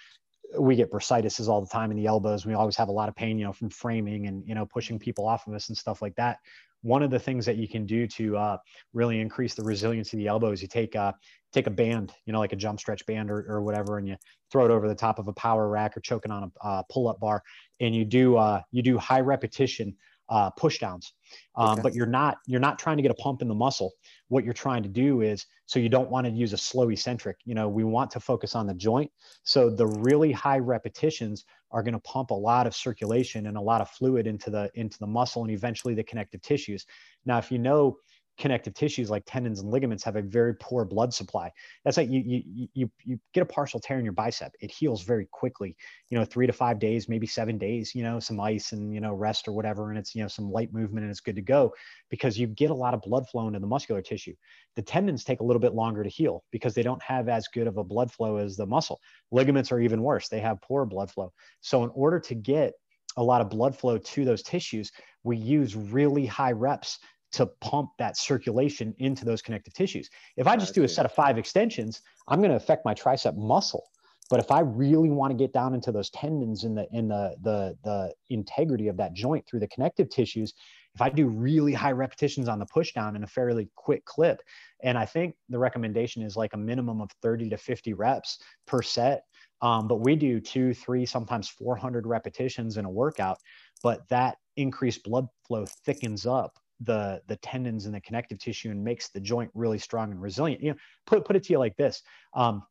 we get bursitis all the time in the elbows. We always have a lot of pain, you know, from framing and you know pushing people off of us and stuff like that one of the things that you can do to uh, really increase the resilience of the elbow is you take a take a band, you know, like a jump stretch band or, or whatever, and you throw it over the top of a power rack or choking on a uh, pull up bar, and you do uh, you do high repetition uh, push downs. Um, okay. But you're not you're not trying to get a pump in the muscle. What you're trying to do is so you don't want to use a slow eccentric. You know, we want to focus on the joint. So the really high repetitions are going to pump a lot of circulation and a lot of fluid into the into the muscle and eventually the connective tissues. Now, if you know connective tissues like tendons and ligaments have a very poor blood supply. That's like you you you you get a partial tear in your bicep. It heals very quickly. You know, three to five days, maybe seven days. You know, some ice and you know rest or whatever, and it's you know some light movement and it's good to go because you get a lot of blood flow into the muscular tissue. The tendons take a little bit longer to heal because they don't have as good of a blood flow as the muscle. Ligaments are even worse. They have poor blood flow. So in order to get a lot of blood flow to those tissues, we use really high reps to pump that circulation into those connective tissues. If I just do a set of five extensions, I'm going to affect my tricep muscle. But if I really want to get down into those tendons and the in the the the integrity of that joint through the connective tissues, if I do really high repetitions on the push down in a fairly quick clip, and I think the recommendation is like a minimum of 30 to 50 reps per set. Um, but we do two, three, sometimes 400 repetitions in a workout. But that increased blood flow thickens up the the tendons and the connective tissue and makes the joint really strong and resilient. You know, put put it to you like this. Um,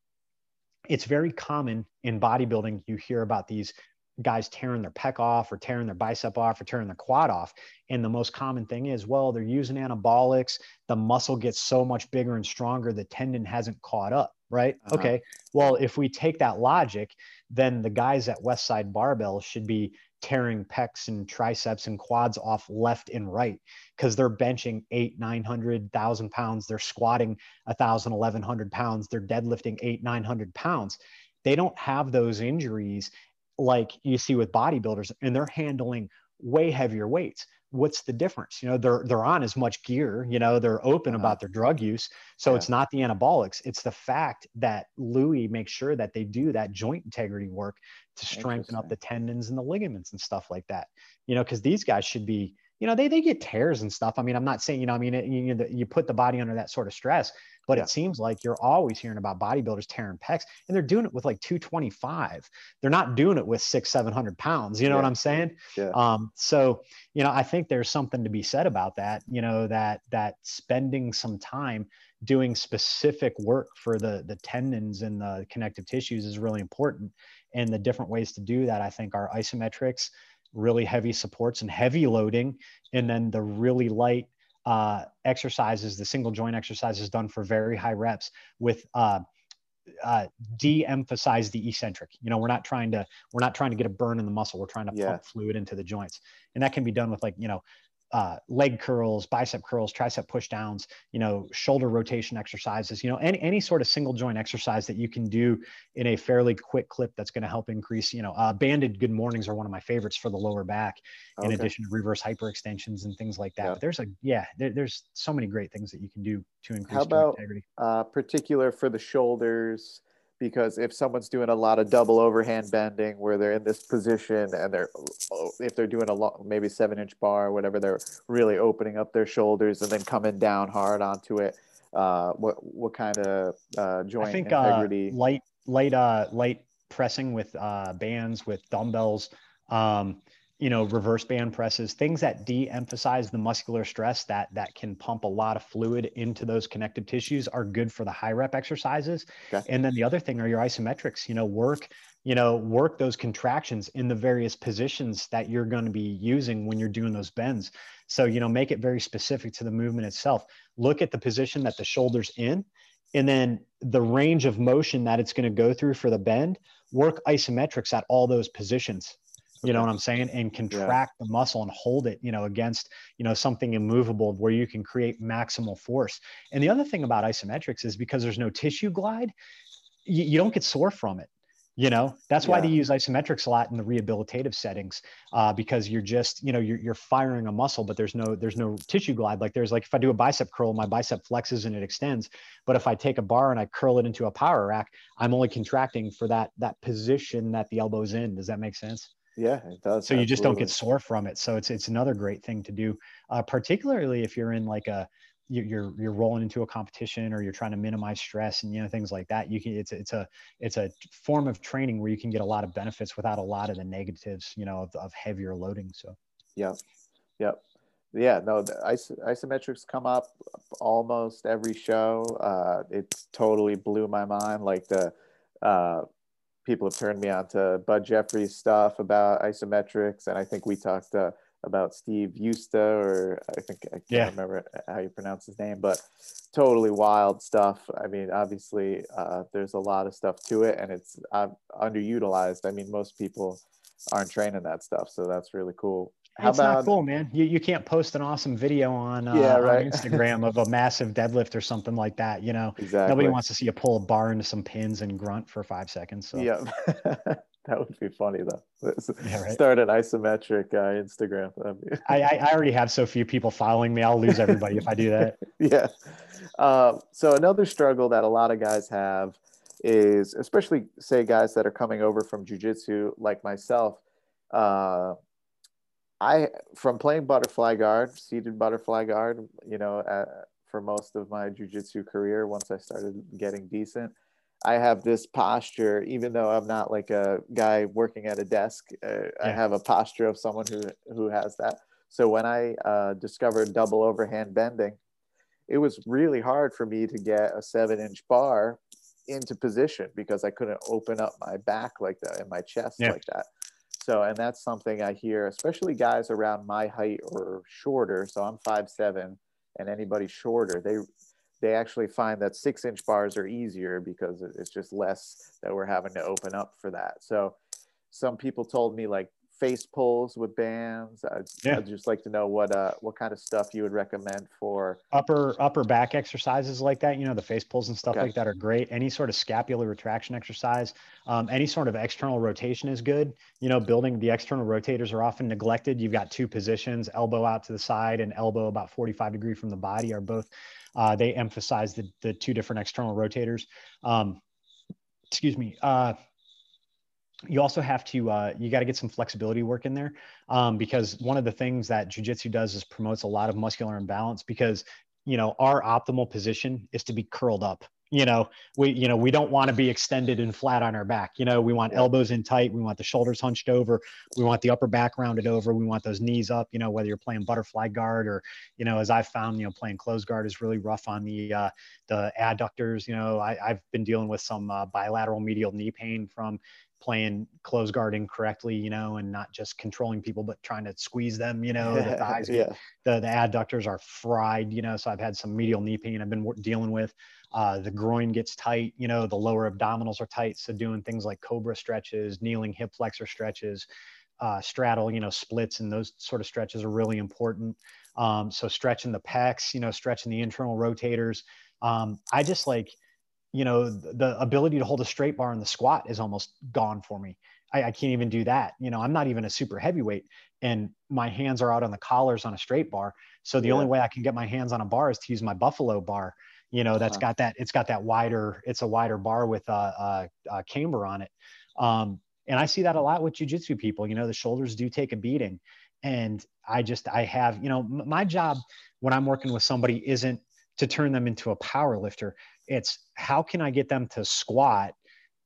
it's very common in bodybuilding. You hear about these guys tearing their pec off or tearing their bicep off or tearing their quad off. And the most common thing is, well, they're using anabolics. The muscle gets so much bigger and stronger, the tendon hasn't caught up, right? Uh-huh. Okay. Well, if we take that logic, then the guys at Westside Barbell should be tearing pecs and triceps and quads off left and right because they're benching eight, 900,000 pounds. They're squatting a thousand, 1100 pounds. They're deadlifting eight, 900 pounds. They don't have those injuries like you see with bodybuilders and they're handling way heavier weights what's the difference you know they're they're on as much gear you know they're open uh-huh. about their drug use so yeah. it's not the anabolics it's the fact that louie makes sure that they do that joint integrity work to strengthen up the tendons and the ligaments and stuff like that you know because these guys should be you know they, they get tears and stuff i mean i'm not saying you know i mean it, you, you put the body under that sort of stress but yeah. it seems like you're always hearing about bodybuilders tearing pecs, and they're doing it with like 225. They're not doing it with six, 700 pounds. You know yeah. what I'm saying? Yeah. Um, so, you know, I think there's something to be said about that. You know, that that spending some time doing specific work for the the tendons and the connective tissues is really important. And the different ways to do that, I think, are isometrics, really heavy supports and heavy loading, and then the really light uh, exercises, the single joint exercises done for very high reps with uh, uh, de-emphasize the eccentric. You know, we're not trying to we're not trying to get a burn in the muscle. We're trying to yeah. pump fluid into the joints, and that can be done with like you know uh, leg curls, bicep curls, tricep push downs, you know, shoulder rotation exercises, you know, any, any sort of single joint exercise that you can do in a fairly quick clip that's going to help increase, you know, uh, banded good mornings are one of my favorites for the lower back, in okay. addition to reverse hyperextensions and things like that. Yeah. There's a, yeah, there, there's so many great things that you can do to increase How about, integrity. Uh, particular for the shoulders, because if someone's doing a lot of double overhand bending where they're in this position and they're if they're doing a lot maybe seven inch bar or whatever they're really opening up their shoulders and then coming down hard onto it uh, what what kind of uh, joint I think, uh, integrity? uh, light light uh light pressing with uh bands with dumbbells um you know reverse band presses things that de-emphasize the muscular stress that that can pump a lot of fluid into those connective tissues are good for the high rep exercises. Okay. and then the other thing are your isometrics you know work you know work those contractions in the various positions that you're going to be using when you're doing those bends. So you know make it very specific to the movement itself. Look at the position that the shoulders in and then the range of motion that it's going to go through for the bend work isometrics at all those positions you know what i'm saying? And contract yeah. the muscle and hold it you know against you know something immovable where you can create maximal force. And the other thing about isometrics is because there's no tissue glide you, you don't get sore from it you know? That's why yeah. they use isometrics a lot in the rehabilitative settings uh, because you're just you know you're, you're firing a muscle but there's no there's no tissue glide. Like there's like if i do a bicep curl my bicep flexes and it extends. But if i take a bar and i curl it into a power rack i'm only contracting for that that position that the elbow's in. Does that make sense yeah, it does. So you just don't get sore from it. So it's it's another great thing to do, uh, particularly if you're in like a you're you're rolling into a competition or you're trying to minimize stress and you know things like that. You can it's it's a it's a form of training where you can get a lot of benefits without a lot of the negatives, you know, of, of heavier loading. So yeah, yeah, yeah. No, the is- isometrics come up almost every show. Uh, it's totally blew my mind. Like the uh, people have turned me on to Bud Jeffries stuff about isometrics, and I think we talked uh, about Steve Yusta, or I think I can't yeah. remember how you pronounce his name, but totally wild stuff. I mean, obviously, uh, there's a lot of stuff to it, and it's uh, underutilized. I mean, most people aren't training that stuff, so that's really cool. How it's about, not cool, man. You, you can't post an awesome video on, uh, yeah, right. on Instagram of a massive deadlift or something like that. You know, exactly. nobody wants to see you pull a bar into some pins and grunt for five seconds. So. Yeah, that would be funny though. Yeah, right? Start an isometric uh, Instagram. I, I already have so few people following me. I'll lose everybody if I do that. yeah. Uh, so another struggle that a lot of guys have is especially say guys that are coming over from jujitsu like myself. I from playing butterfly guard, seated butterfly guard, you know, uh, for most of my jujitsu career. Once I started getting decent, I have this posture, even though I'm not like a guy working at a desk. Uh, yeah. I have a posture of someone who who has that. So when I uh, discovered double overhand bending, it was really hard for me to get a seven inch bar into position because I couldn't open up my back like that and my chest yeah. like that. So, and that's something I hear, especially guys around my height or shorter. So I'm five seven, and anybody shorter, they they actually find that six inch bars are easier because it's just less that we're having to open up for that. So some people told me like face pulls with bands. I'd, yeah. I'd, just like to know what uh what kind of stuff you would recommend for upper upper back exercises like that. You know, the face pulls and stuff okay. like that are great. Any sort of scapular retraction exercise, um, any sort of external rotation is good. You know, building the external rotators are often neglected. You've got two positions, elbow out to the side and elbow about 45 degree from the body are both uh, they emphasize the, the two different external rotators. Um, excuse me. Uh, you also have to uh, you got to get some flexibility work in there um, because one of the things that jiu-jitsu does is promotes a lot of muscular imbalance because you know our optimal position is to be curled up. You know we you know we don't want to be extended and flat on our back. You know we want elbows in tight we want the shoulders hunched over we want the upper back rounded over we want those knees up you know whether you're playing butterfly guard or you know as i've found you know playing closed guard is really rough on the uh, the adductors. You know I I, have been dealing with some uh, bilateral medial knee pain from playing close guard incorrectly, you know, and not just controlling people, but trying to squeeze them, you know, the thighs, yeah. the, the adductors are fried, you know, so I've had some medial knee pain I've been dealing with. Uh, the groin gets tight, you know, the lower abdominals are tight. So doing things like cobra stretches, kneeling hip flexor stretches, uh, straddle, you know, splits and those sort of stretches are really important. Um, so stretching the pecs, you know, stretching the internal rotators. Um, I just like, you know, the ability to hold a straight bar in the squat is almost gone for me. I, I, can't even do that. You know, I'm not even a super heavyweight and my hands are out on the collars on a straight bar. So the yeah. only way I can get my hands on a bar is to use my buffalo bar, you know, that's uh-huh. got that, it's got that wider, it's a wider bar with a, a, a camber on it. Um, and I see that a lot with jujitsu people, you know, the shoulders do take a beating. And I just, I have, you know, my job when I'm working with somebody isn't to turn them into a power lifter. It's how can I get them to squat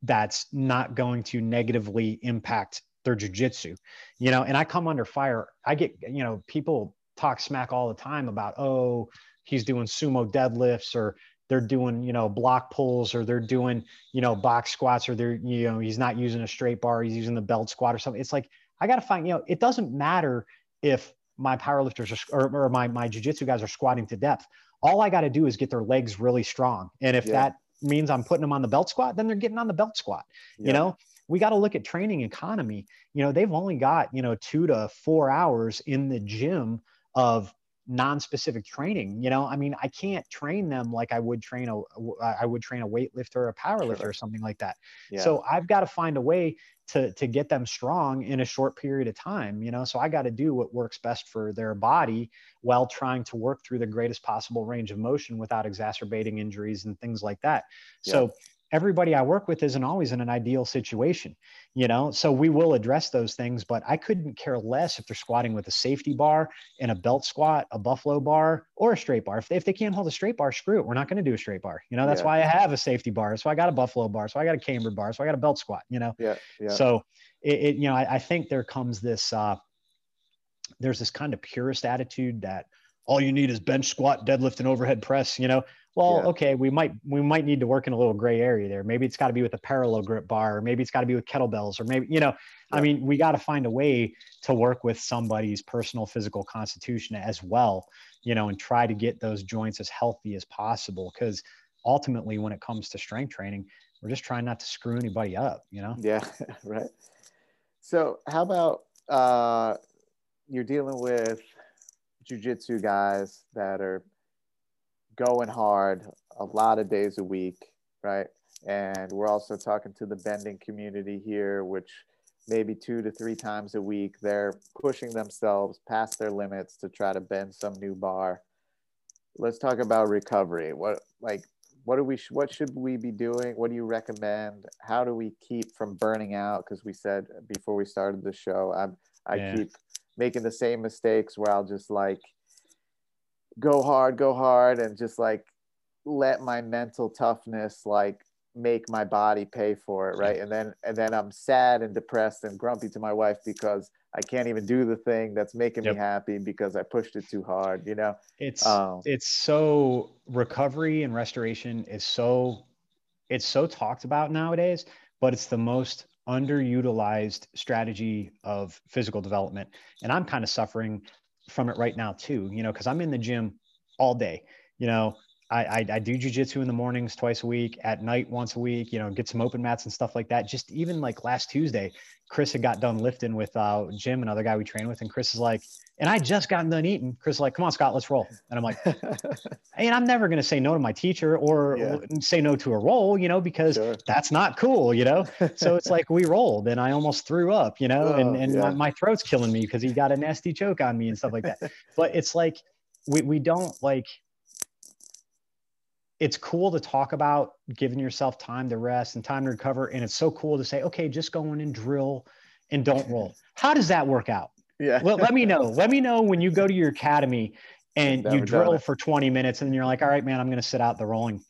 that's not going to negatively impact their jujitsu, you know? And I come under fire. I get, you know, people talk smack all the time about, oh, he's doing sumo deadlifts or they're doing, you know, block pulls or they're doing, you know, box squats or they're, you know, he's not using a straight bar, he's using the belt squat or something. It's like, I got to find, you know, it doesn't matter if my powerlifters are, or, or my, my jujitsu guys are squatting to depth all I got to do is get their legs really strong. And if yeah. that means I'm putting them on the belt squat, then they're getting on the belt squat. Yeah. You know, we got to look at training economy. You know, they've only got, you know, two to four hours in the gym of non-specific training you know i mean i can't train them like i would train a i would train a weightlifter or a powerlifter sure. or something like that yeah. so i've got to find a way to to get them strong in a short period of time you know so i got to do what works best for their body while trying to work through the greatest possible range of motion without exacerbating injuries and things like that yeah. so everybody I work with isn't always in an ideal situation, you know? So we will address those things, but I couldn't care less if they're squatting with a safety bar and a belt squat, a buffalo bar, or a straight bar. If they, if they can't hold a straight bar, screw it. We're not going to do a straight bar. You know, that's yeah. why I have a safety bar. So I got a buffalo bar. So I got a camber bar. So I got a belt squat, you know? Yeah. yeah. So it, it you know, I, I think there comes this, uh, there's this kind of purist attitude that all you need is bench squat, deadlift, and overhead press, you know? Well yeah. okay we might we might need to work in a little gray area there maybe it's got to be with a parallel grip bar or maybe it's got to be with kettlebells or maybe you know yeah. i mean we got to find a way to work with somebody's personal physical constitution as well you know and try to get those joints as healthy as possible because ultimately when it comes to strength training we're just trying not to screw anybody up you know yeah right so how about uh you're dealing with jujitsu guys that are going hard a lot of days a week, right? And we're also talking to the bending community here, which maybe two to three times a week they're pushing themselves past their limits to try to bend some new bar. Let's talk about recovery. What like what do we what should we be doing what do you recommend how do we keep from burning out because we said before we started the show i'm i Yeah. keep making the same mistakes where i'll just like go hard go hard and just like let my mental toughness like make my body pay for it right and then and then i'm sad and depressed and grumpy to my wife because i can't even do the thing that's making Yep. me happy because i pushed it too hard you know It's um it's so recovery and restoration is so it's so talked about nowadays, but it's the most underutilized strategy of physical development. And I'm kind of suffering from it right now too, you know, because I'm in the gym all day. You know, I, I, I do jujitsu in the mornings twice a week, at night once a week, you know, get some open mats and stuff like that. Just even like last Tuesday, Chris had got done lifting with uh, Jim, another guy we train with. And Chris is like, and I just gotten done eating. Chris is like, come on, Scott, let's roll. And I'm like, and I'm never going to say no to my teacher or Yeah. say no to a roll, you know, because Sure. that's not cool, you know? So it's like we rolled and I almost threw up, you know, and, Oh, and yeah. my, my throat's killing me because he got a nasty choke on me and stuff like that. But it's like, we, we don't like, it's cool to talk about giving yourself time to rest and time to recover. And it's so cool to say, okay, just go in and drill and don't roll. How does that work out? yeah well, let me know. Let me know when you go to your academy and Never you drill for 20 minutes and you're like, all right, man, I'm going to sit out the rolling.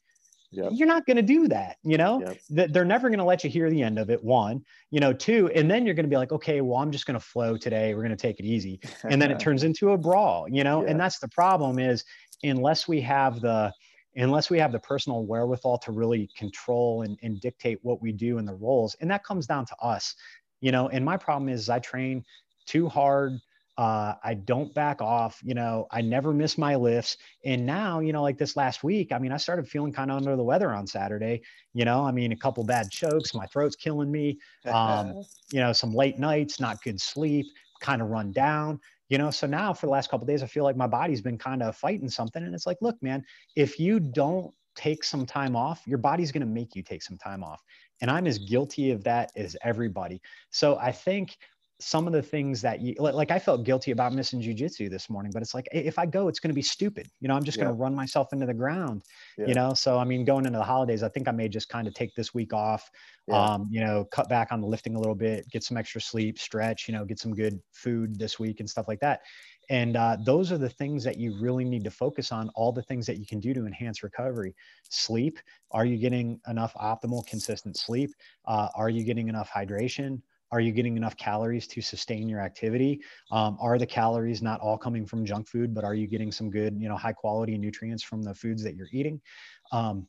Yep. You're not going to do that. You know, Yep. they're never going to let you hear the end of it. One, you know, two, and then you're going to be like, okay, well, I'm just going to flow today. We're going to take it easy. And then it turns into a brawl, you know, Yeah. and that's the problem is unless we have the, unless we have the personal wherewithal to really control and, and dictate what we do in the roles. And that comes down to us, you know, and my problem is I train too hard. Uh, I don't back off, you know, I never miss my lifts. And now, you know, like this last week, I mean, I started feeling kind of under the weather on Saturday, you know, I mean, a couple bad chokes, my throat's killing me, um, you know, some late nights, not good sleep, kind of run down, you know. So now for the last couple days, I feel like my body's been kind of fighting something. And it's like, look, man, if you don't take some time off, your body's going to make you take some time off. And I'm as guilty of that as everybody. So I think some of the things that you like, I felt guilty about missing jujitsu this morning, but it's like if I go, it's going to be stupid. You know, I'm just going to run myself into the ground. Yeah. You know, so I mean, going into the holidays, I think I may just kind of take this week off. Yeah. Um, you know, cut back on the lifting a little bit, get some extra sleep, stretch. You know, get some good food this week and stuff like that. And uh, those are the things that you really need to focus on. All the things that you can do to enhance recovery. Sleep. Are you getting enough optimal, consistent sleep? Uh, are you getting enough hydration? Are you getting enough calories to sustain your activity? Um, are the calories not all coming from junk food, but are you getting some good, you know, high quality nutrients from the foods that you're eating? Um,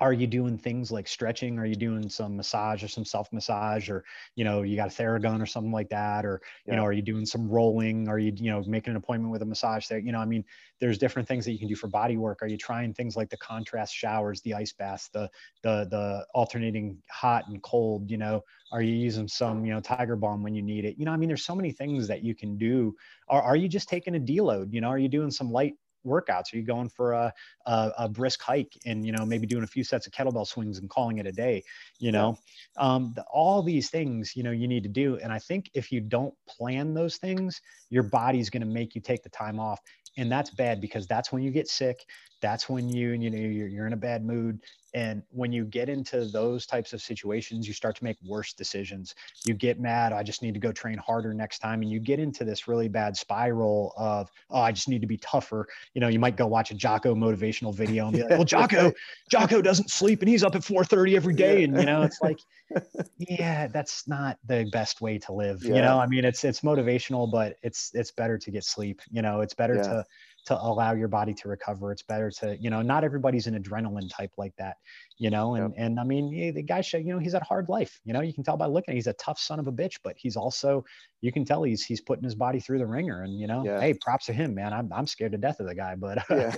are you doing things like stretching? Are you doing some massage or some self massage, or you know, you got a Theragun or something like that, or you know, are you doing some rolling? Are you you know making an appointment with a massage there? You know, I mean, there's different things that you can do for body work. Are you trying things like the contrast showers, the ice baths, the the the alternating hot and cold? You know, are you using some you know Tiger Balm when you need it? You know, I mean, there's so many things that you can do. Are are you just taking a deload? You know, are you doing some light workouts? Are you going for a, a, a brisk hike and, you know, maybe doing a few sets of kettlebell swings and calling it a day, you know, um, the, all these things, you know, you need to do. And I think if you don't plan those things, your body's going to make you take the time off. And that's bad because that's when you get sick. That's when you, you know, you're, you're in a bad mood. And when you get into those types of situations, you start to make worse decisions. You get mad. I just need to go train harder next time. And you get into this really bad spiral of, oh, I just need to be tougher. You know, you might go watch a Jocko motivational video and be like, well, Jocko, Jocko doesn't sleep and he's up at 4:30 every day. And you know, it's like, yeah, that's not the best way to live. You know, I mean, it's it's motivational, but it's it's better to get sleep. You know, it's better Yeah. to to allow your body to recover. It's better to, you know, not everybody's an adrenaline type like that, you know, and, and I mean, yeah, the guy show, you know, he's had a hard life, you know, you can tell by looking, he's a tough son of a bitch, but he's also, you can tell he's, he's putting his body through the ringer and, you know, Yeah. Hey, props to him, man. I'm, I'm scared to death of the guy, but, yeah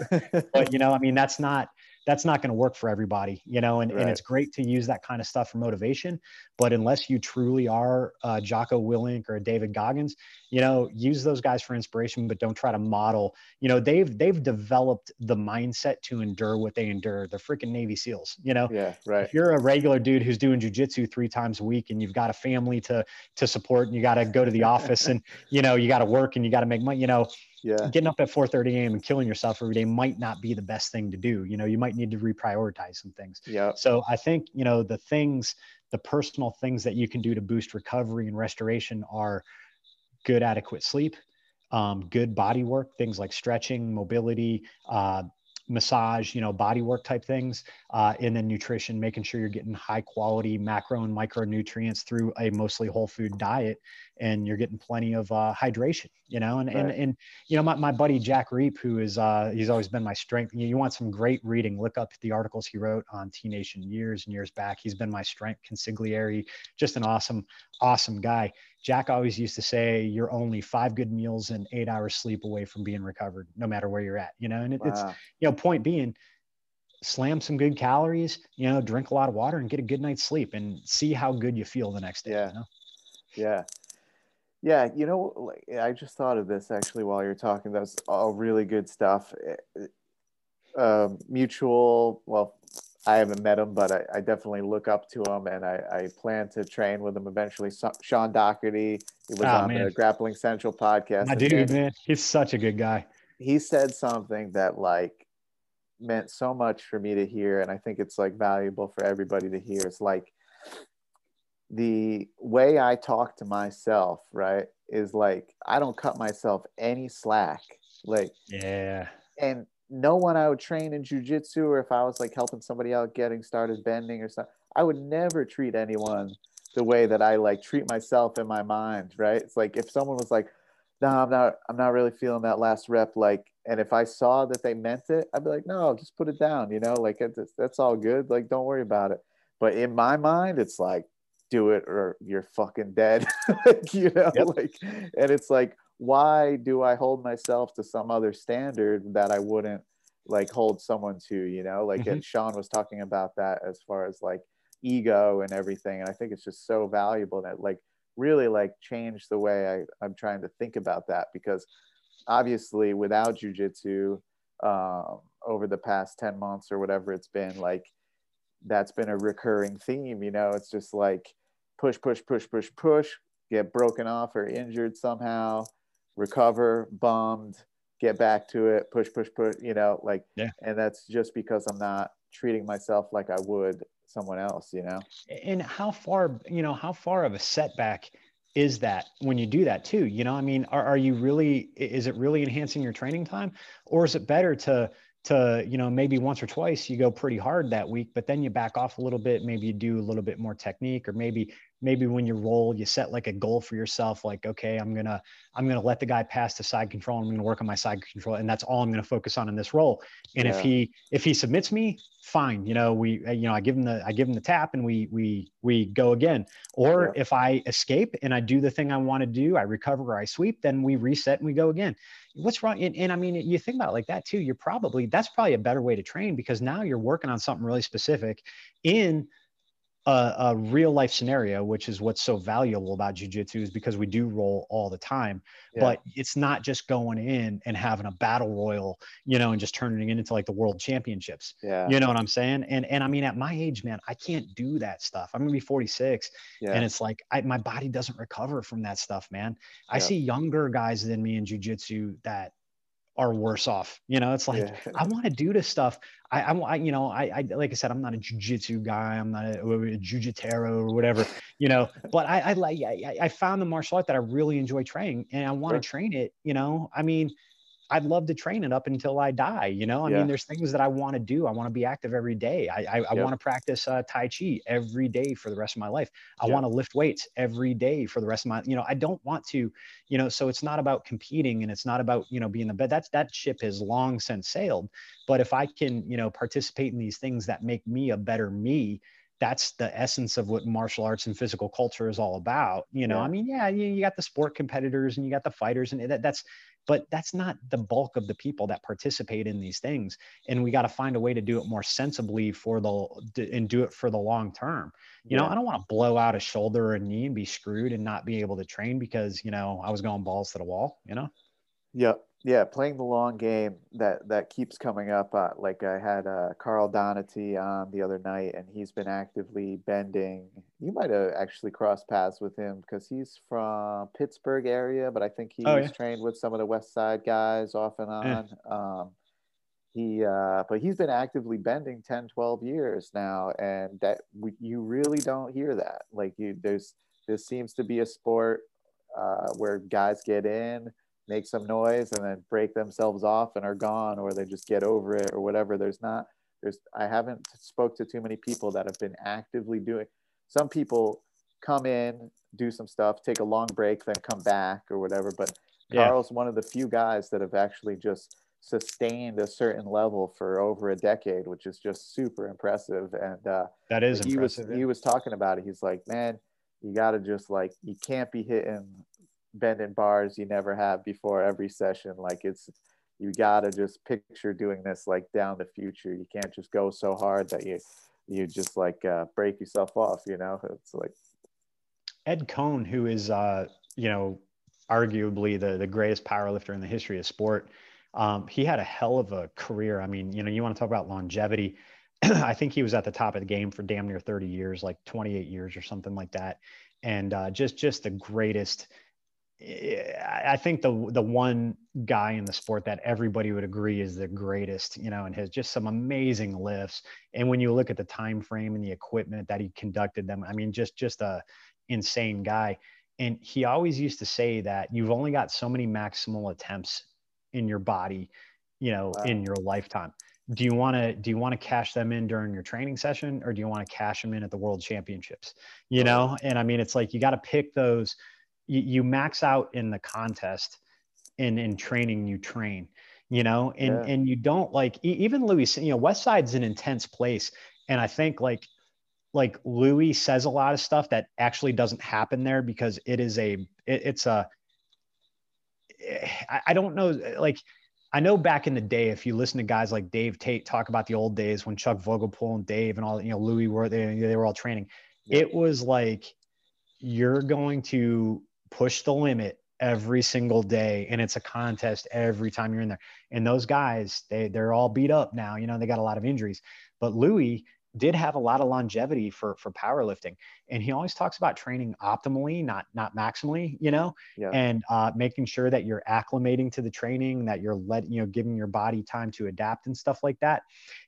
but you know, I mean, that's not, that's not going to work for everybody, you know, and, and it's great to use that kind of stuff for motivation, but unless you truly are uh, Jocko Willink or David Goggins, you know use those guys for inspiration but don't try to model you know they've they've developed the mindset to endure what they endure the freaking navy seals you know yeah right if you're a regular dude who's doing jujitsu three times a week and you've got a family to to support and you got to go to the office and you know you got to work and you got to make money you know yeah getting up at 4:30 a.m. and killing yourself every day might not be the best thing to do. You know, you might need to reprioritize some things. yeah So I think you know the things, the personal things that you can do to boost recovery and restoration are good, adequate sleep, um, good body work, things like stretching, mobility. Uh, massage you know body work type things uh, and then nutrition making sure you're getting high quality macro and micronutrients through a mostly whole food diet and you're getting plenty of uh, hydration you know and, and Right. and you know my, my buddy jack reape who is uh, he's always been my strength you, you want some great reading look up the articles he wrote on t nation years and years back he's been my strength consigliere just an awesome awesome guy jack always used to say you're only five good meals and eight hours sleep away from being recovered no matter where you're at you know and it, it's you know point being slam some good calories you know drink a lot of water and get a good night's sleep and see how good you feel the next day Yeah. you know? Yeah. Yeah, you know, like, I just thought of this actually while you're talking. That's all really good stuff. Um, mutual, well, I haven't met him, but I, I definitely look up to him and I, I plan to train with him eventually. So, Sean Doherty, he was Oh, on man. the Grappling Central podcast. my and dude man he's such a good guy he said something that like meant so much for me to hear and i think it's like valuable for everybody to hear it's like the way i talk to myself right is like i don't cut myself any slack like yeah and no one I would train in jujitsu or if I was like helping somebody out getting started bending or something, I would never treat anyone the way that I like treat myself in my mind, right? It's like if someone was like, no, I'm not, I'm not really feeling that last rep. Like, and if I saw that they meant it, I'd be like, no, just put it down, you know, like it's, that's all good. Like, don't worry about it. But in my mind, it's like, do it or you're fucking dead, you know, Yep. like, and it's like, why do I hold myself to some other standard that I wouldn't like hold someone to, you know? Like Mhm. and Sean was talking about that as far as like ego and everything. And I think it's just so valuable that like really like changed the way I, I'm trying to think about that because obviously without jujitsu um, over the past 10 months or whatever it's been, like that's been a recurring theme, you know, it's just like push, push, push, push, push, get broken off or injured somehow, recover, bummed, get back to it, push, push, push, you know, like, Yeah. and that's just because I'm not treating myself like I would someone else, you know? and how far you know how far of a setback is that when you do that too you know i mean are, are you really is it really enhancing your training time or is it better to to you know maybe once or twice you go pretty hard that week but then you back off a little bit maybe you do a little bit more technique or maybe maybe when you roll you set like a goal for yourself like okay i'm gonna i'm gonna let the guy pass the side control i'm gonna work on my side control and that's all i'm gonna focus on in this roll and if he if he submits me fine you know we uh, you know i give him the i give him the tap and we we we go again. Or if i escape and i do the thing i want to do i recover or i sweep then we reset and we go again. What's wrong and, and i mean you think about it like that too you're probably that's probably a better way to train because now you're working on something really specific in a, a real life scenario which is what's so valuable about jujitsu is because we do roll all the time Yeah. but it's not just going in and having a battle royal you know and just turning it into like the world championships yeah. you know what i'm saying and and i mean at my age man i can't do that stuff i'm gonna be 46 yeah. and it's like I, my body doesn't recover from that stuff man i Yeah. see younger guys than me in jujitsu that are worse off you know it's like yeah. I want to do this stuff. I, I, you know, I, I, like I said, I'm not a jujitsu guy. I'm not a, a jujitero or whatever, you know. But I, I like, I, I found the martial art that I really enjoy training, and I want Sure. to train it. You know, I mean, I'd love to train it up until I die. You know, I Yeah. mean, there's things that I want to do. I want to be active every day. I, I, I want to practice uh, Tai Chi every day for the rest of my life. I Yep. want to lift weights every day for the rest of my, you know, I don't want to, you know, so it's not about competing and it's not about, you know, being the best. That's that ship has long since sailed. But if I can, you know, participate in these things that make me a better me, that's the essence of what martial arts and physical culture is all about. You know, Yeah. I mean, yeah, you, you got the sport competitors and you got the fighters, and that, that's, but that's not the bulk of the people that participate in these things. And we got to find a way to do it more sensibly for the and do it for the long term. You know, I don't want to blow out a shoulder or a knee and be screwed and not be able to train because you know I was going balls to the wall. You know. Yep. Yeah, playing the long game that that keeps coming up. Uh, like I had uh, Carl Donati on the other night, and he's been actively bending. You might have actually crossed paths with him because he's from Pittsburgh area, but I think he's Oh, yeah. trained with some of the West Side guys off and Yeah. on. Um, he, uh, but he's been actively bending 10, 12 years now, and that we, you really don't hear that. Like you, there's this seems to be a sport uh, where guys get in make some noise and then break themselves off and are gone or they just get over it or whatever there's not there's i haven't spoke to too many people that have been actively doing some people come in do some stuff take a long break then come back or whatever but Yeah. carl's one of the few guys that have actually just sustained a certain level for over a decade which is just super impressive and uh That is he was impressive. he was talking about it. He's like, man, you got to just like you can't be hitting bending bars you never have before every session. Like it's you got to just picture doing this like down the future. You can't just go so hard that you you just like uh, break yourself off. You know, it's like Ed Coan, who is, uh, you know, arguably the, the greatest powerlifter in the history of sport, um, he had a hell of a career. I mean, you know, you want to talk about longevity. I think he was at the top of the game for damn near 30 years, like 28 years or something like that. And uh, just, just the greatest. I think the the one guy in the sport that everybody would agree is the greatest, you know, and has just some amazing lifts. And when you look at the time frame and the equipment that he conducted them, I mean, just just a insane guy. And he always used to say that you've only got so many maximal attempts in your body, you know, Wow. in your lifetime. Do you want to do you want to cash them in during your training session or do you want to cash them in at the world championships? You know, and I mean it's like you got to pick those you, you max out in the contest and in training you train you know and Yeah. and you don't like even louie you know west side's an intense place and i think like like louie says a lot of stuff that actually doesn't happen there because it is a it, it's a eh, I, I don't know like I know back in the day, if you listen to guys like Dave Tate talk about the old days when Chuck Vogelpohl and Dave and all, you know, Louie were they, they were all training. Yeah. It was like you're going to push the limit every single day, and it's a contest every time you're in there. And those guys, they they're all beat up now. You know, they got a lot of injuries. But Louie did have a lot of longevity for for powerlifting, and he always talks about training optimally, not not maximally. You know, yeah, and uh, making sure that you're acclimating to the training, that you're let you know giving your body time to adapt and stuff like that.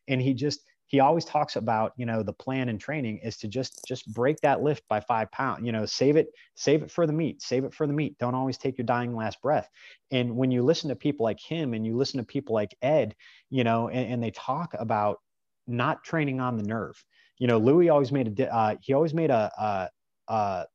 And he just he always talks about you know the plan and training is to just just break that lift by five pounds. You know, save it save it for the meet, save it for the meet. Don't always take your dying last breath. And when you listen to people like him and you listen to people like Ed, you know, and, and they talk about not training on the nerve. You know, Louie always made a uh, he always made a, a, a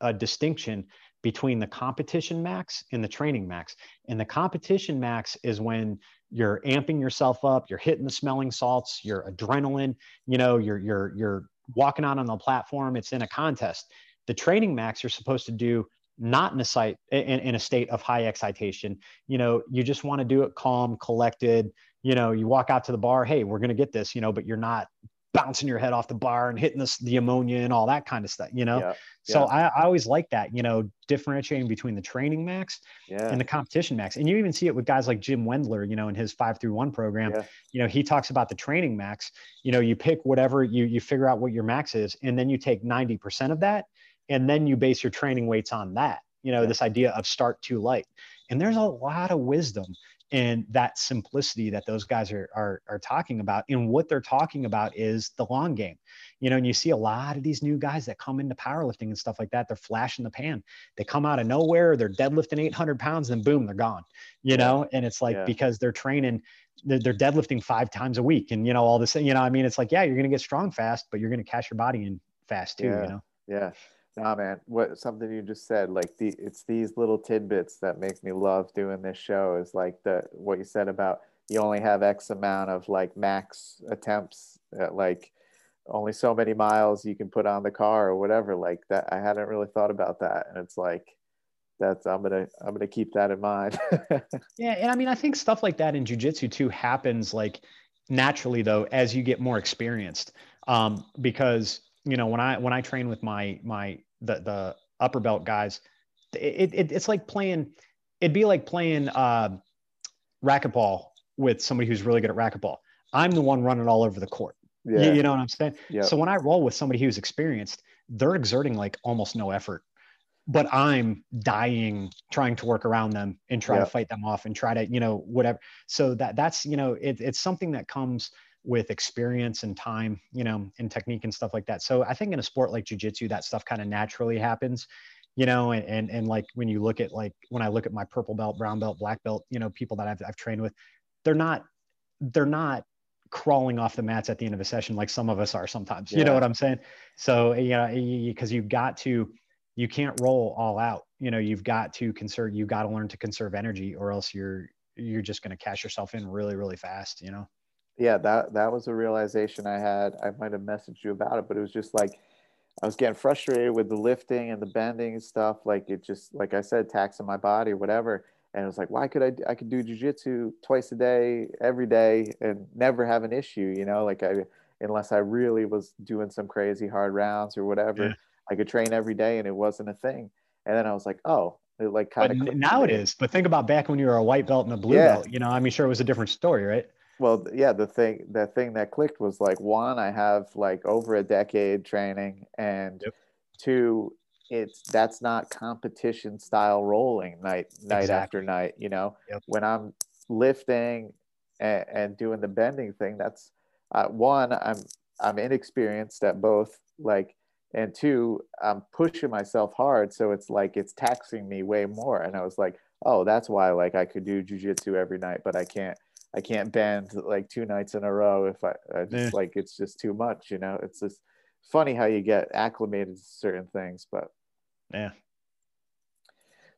a distinction between the competition max and the training max. And the competition max is when you're amping yourself up, you're hitting the smelling salts, your adrenaline, you know, you're you're you're walking out on the platform, it's in a contest. The training max you're supposed to do not in a site in, in a state of high excitation. You know, you just want to do it calm, collected. You know, you walk out to the bar, hey, we're gonna get this, you know, but you're not bouncing your head off the bar and hitting this, the ammonia and all that kind of stuff, you know. yeah, So Yeah. I, I always like that, you know, differentiating between the training max yeah, and the competition max. And you even see it with guys like Jim Wendler, you know, in his five through one program. You know, he talks about the training max. You know, you pick whatever you you figure out what your max is, and then you take 90% of that, and then you base your training weights on that. You know, this idea of start too light. And there's a lot of wisdom in that simplicity that those guys are, are are talking about. And what they're talking about is the long game. You know, and you see a lot of these new guys that come into powerlifting and stuff like that. They're flashing the pan. They come out of nowhere. They're deadlifting 800 pounds, and boom, they're gone. You know, and it's like Yeah. because they're training, they're, they're deadlifting five times a week, and you know all this. You know, I mean, it's like yeah, you're gonna get strong fast, but you're gonna cash your body in fast too. Yeah. You know. Yeah. Nah, man. What something you just said, like the it's these little tidbits that make me love doing this show is like the what you said about you only have X amount of like max attempts at like only so many miles you can put on the car or whatever like that i hadn't really thought about that and it's like that's i'm gonna i'm gonna keep that in mind yeah and i mean i think stuff like that in jiu-jitsu too happens like naturally though as you get more experienced um, because you know when i when i train with my my the the upper belt guys it, it it's like playing it'd be like playing uh racquetball with somebody who's really good at racquetball i'm the one running all over the court yeah. You, you, know what I'm saying? Yeah. So when I roll with somebody who's experienced, they're exerting like almost no effort, but I'm dying trying to work around them and try to fight them off and try to, you know, whatever. So that that's, you know, it, it's something that comes with experience and time, you know, and technique and stuff like that. So I think in a sport like jujitsu, that stuff kind of naturally happens, you know, and, and, and like when you look at like, when I look at my purple belt, brown belt, black belt, you know, people that I've, I've trained with, they're not, they're not crawling off the mats at the end of a session like some of us are sometimes yeah. you know what i'm saying so yeah because you, have got to you can't roll all out you know you've got to conserve you've got to learn to conserve energy or else you're you're just going to cash yourself in really really fast you know yeah that that was a realization i had. I might have messaged you about it but it was just like i was getting frustrated with the lifting and the bending and stuff like it just like i said taxing my body or whatever. And it was like why could i i could do jujitsu twice a day every day and never have an issue you know? Like i unless i really was doing some crazy hard rounds or whatever yeah. i could train every day and it wasn't a thing. And then i was like oh it like kind of now it is. But think about back when you were a white belt and a blue yeah. belt you know? I mean sure it was a different story right well yeah the thing the thing that clicked was like one i have like over a decade training and yep. two it's that's not competition style rolling night night exactly. after night you know yep. when i'm lifting and, and, doing the bending thing that's uh, one i'm i'm inexperienced at both like and two i'm pushing myself hard so it's like it's taxing me way more and i was like oh that's why like i could do jujitsu every night but i can't i can't bend like two nights in a row if i, I just yeah. like it's just too much you know it's just funny how you get acclimated to certain things but yeah.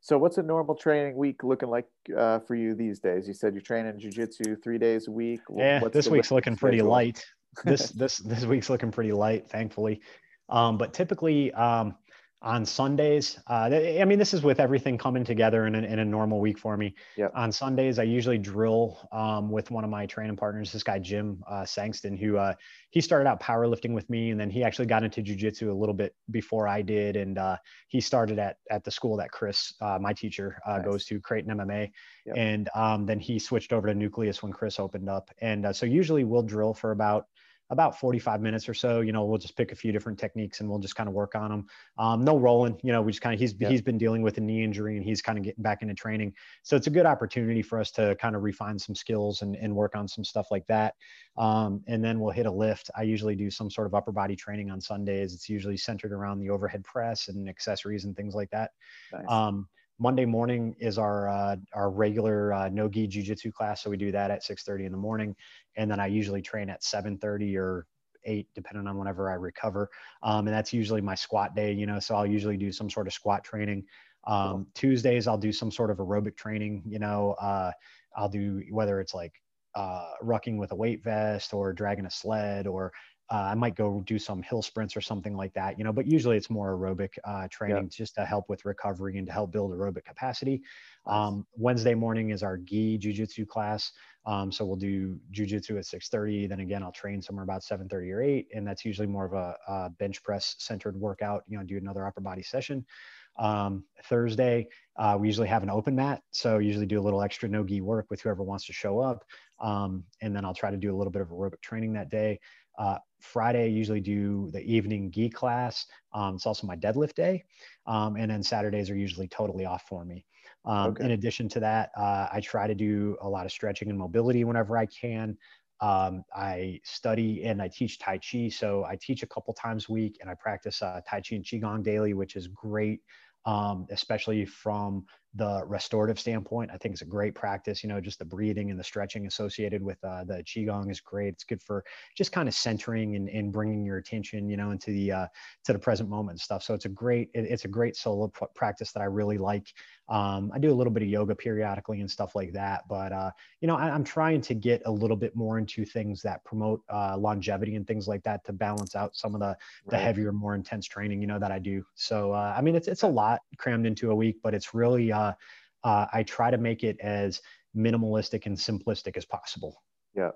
So, what's a normal training week looking like uh, for you these days? You said you're training jujitsu three days a week. Yeah, what's this week's looking schedule? pretty light. this this this week's looking pretty light, thankfully. Um, but typically, um, on Sundays. Uh, I mean, this is with everything coming together in a, in a normal week for me. Yep. On Sundays, I usually drill um, with one of my training partners, this guy Jim uh, Sangston, who uh, he started out powerlifting with me, and then he actually got into jujitsu a little bit before I did, and uh, he started at at the school that Chris, uh, my teacher, uh, nice. goes to, Creighton MMA, yep. and um, then he switched over to Nucleus when Chris opened up, and so usually we'll drill for about about 45 minutes or so. You know, we'll just pick a few different techniques and we'll just kind of work on them. Um, no rolling, you know, we just kind of, he's, yeah. he's been dealing with a knee injury and he's kind of getting back into training. So it's a good opportunity for us to kind of refine some skills and, and work on some stuff like that. Um, and then we'll hit a lift. I usually do some sort of upper body training on Sundays. It's usually centered around the overhead press and accessories and things like that. Nice. Um, Monday morning is our uh, our regular uh, no gi jujitsu class, so we do that at 6:30 in the morning, and then I usually train at 7:30 or eight, depending on whenever I recover. Um, and that's usually my squat day, you know. So I'll usually do some sort of squat training. Um, cool. Tuesdays I'll do some sort of aerobic training, you know. Uh, I'll do whether it's like uh, rucking with a weight vest or dragging a sled or uh, I might go do some hill sprints or something like that, you know, but usually it's more aerobic uh, training just to help with recovery and to help build aerobic capacity. Um, Wednesday morning is our gi jujitsu class. Um, so we'll do jujitsu at 6:30. Then again, I'll train somewhere about 7:30 or 8, and that's usually more of a, a bench press centered workout. You know, do another upper body session. Um, Thursday, uh, we usually have an open mat. So usually do a little extra no gi work with whoever wants to show up. Um, and then I'll try to do a little bit of aerobic training that day. Uh, Friday, I usually do the evening gi class. Um, it's also my deadlift day. Um, and then Saturdays are usually totally off for me. Um, okay. In addition to that, uh, I try to do a lot of stretching and mobility whenever I can. Um, I study and I teach Tai Chi. So I teach a couple times a week and I practice uh, Tai Chi and Qigong daily, which is great, um, especially from the restorative standpoint. I think it's a great practice. You know, just the breathing and the stretching associated with uh, the qigong is great. It's good for just kind of centering and, and bringing your attention, you know, into the uh, to the present moment and stuff. So it's a great it, it's a great solo p- practice that I really like. Um, I do a little bit of yoga periodically and stuff like that, but uh, you know, I, am trying to get a little bit more into things that promote uh, longevity and things like that to balance out some of the the right. heavier, more intense training, you know, that I do. So uh, I mean, it's it's a lot crammed into a week, but it's really uh, uh, I try to make it as minimalistic and simplistic as possible. Yeah,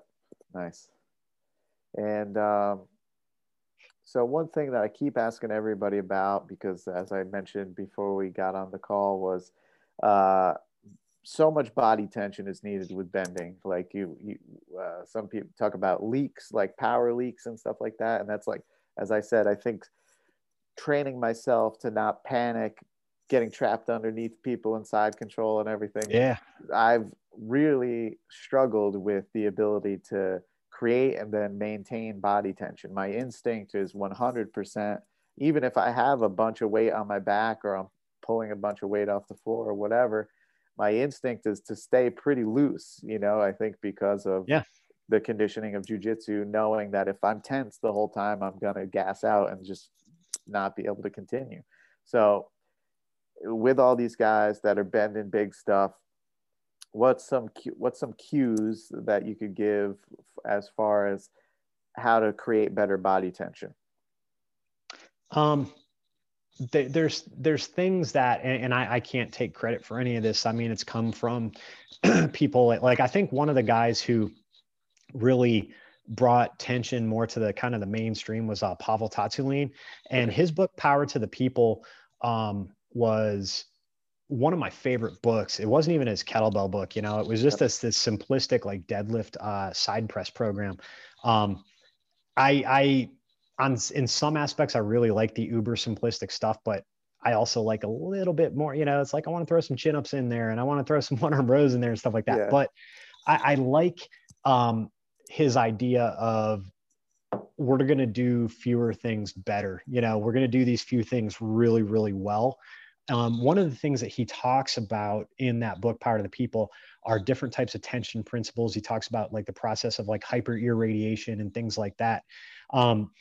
nice. And um, so one thing that I keep asking everybody about, because as I mentioned before we got on the call, was uh, so much body tension is needed with bending. Like you, you uh, some people talk about leaks, like power leaks and stuff like that, and that's like, as I said, I think training myself to not panic getting trapped underneath people and side control and everything. Yeah. I've really struggled with the ability to create and then maintain body tension. My instinct is 100%, even if I have a bunch of weight on my back or I'm pulling a bunch of weight off the floor or whatever, my instinct is to stay pretty loose, you know, I think because of yeah. the conditioning of jujitsu, knowing that if I'm tense the whole time, I'm going to gas out and just not be able to continue. So with all these guys that are bending big stuff what's some what's some cues that you could give as far as how to create better body tension? Um there's there's things that and, and I, I can't take credit for any of this. I mean it's come from people like i think one of the guys who really brought tension more to the kind of the mainstream was uh, Pavel Tsatsouline and his book Power to the People um, was one of my favorite books. It wasn't even his kettlebell book, you know, it was just this, this simplistic like deadlift uh, side press program. Um, I, I, on in some aspects, I really like the uber simplistic stuff, but I also like a little bit more, you know, it's like I want to throw some chin ups in there and I want to throw some one arm rows in there and stuff like that. Yeah. But I, I like um, his idea of we're going to do fewer things better. You know, we're going to do these few things really, really well um, one of the things that he talks about in that book power to the people are different types of tension principles. He talks about like the process of like hyper irradiation and things like that. Um,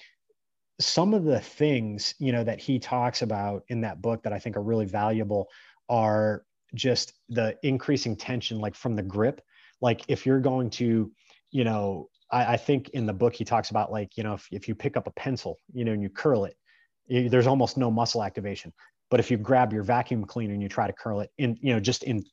some of the things you know that he talks about in that book that i think are really valuable are just the increasing tension like from the grip. Like if you're going to you know I, I think in the book he talks about like you know if, if you pick up a pencil you know and you curl it there's almost no muscle activation but if you grab your vacuum cleaner and you try to curl it in, you know, just in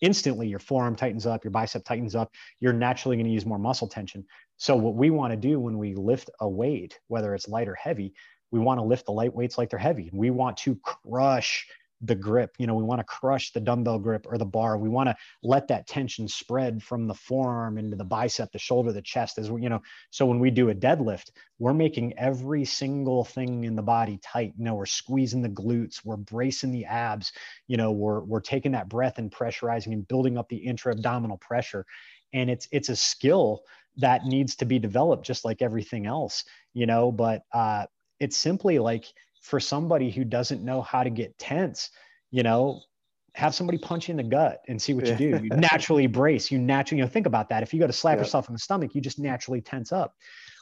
instantly your forearm tightens up, your bicep tightens up, you're naturally going to use more muscle tension. So what we want to do when we lift a weight, whether it's light or heavy, we want to lift the light weights like they're heavy. We want to crush the grip. You know, we want to crush the dumbbell grip or the bar. We want to let that tension spread from the forearm into the bicep, the shoulder, the chest. As we, you know, so when we do a deadlift, we're making every single thing in the body tight. You know, we're squeezing the glutes, we're bracing the abs. You know, we're we're taking that breath and pressurizing and building up the intra-abdominal pressure. And it's it's a skill that needs to be developed just like everything else. You know, but uh, it's simply like for somebody who doesn't know how to get tense, you know, have somebody punch you in the gut and see what you do. You naturally brace. You naturally, you know, think about that. If you go to slap yeah. yourself in the stomach, you just naturally tense up.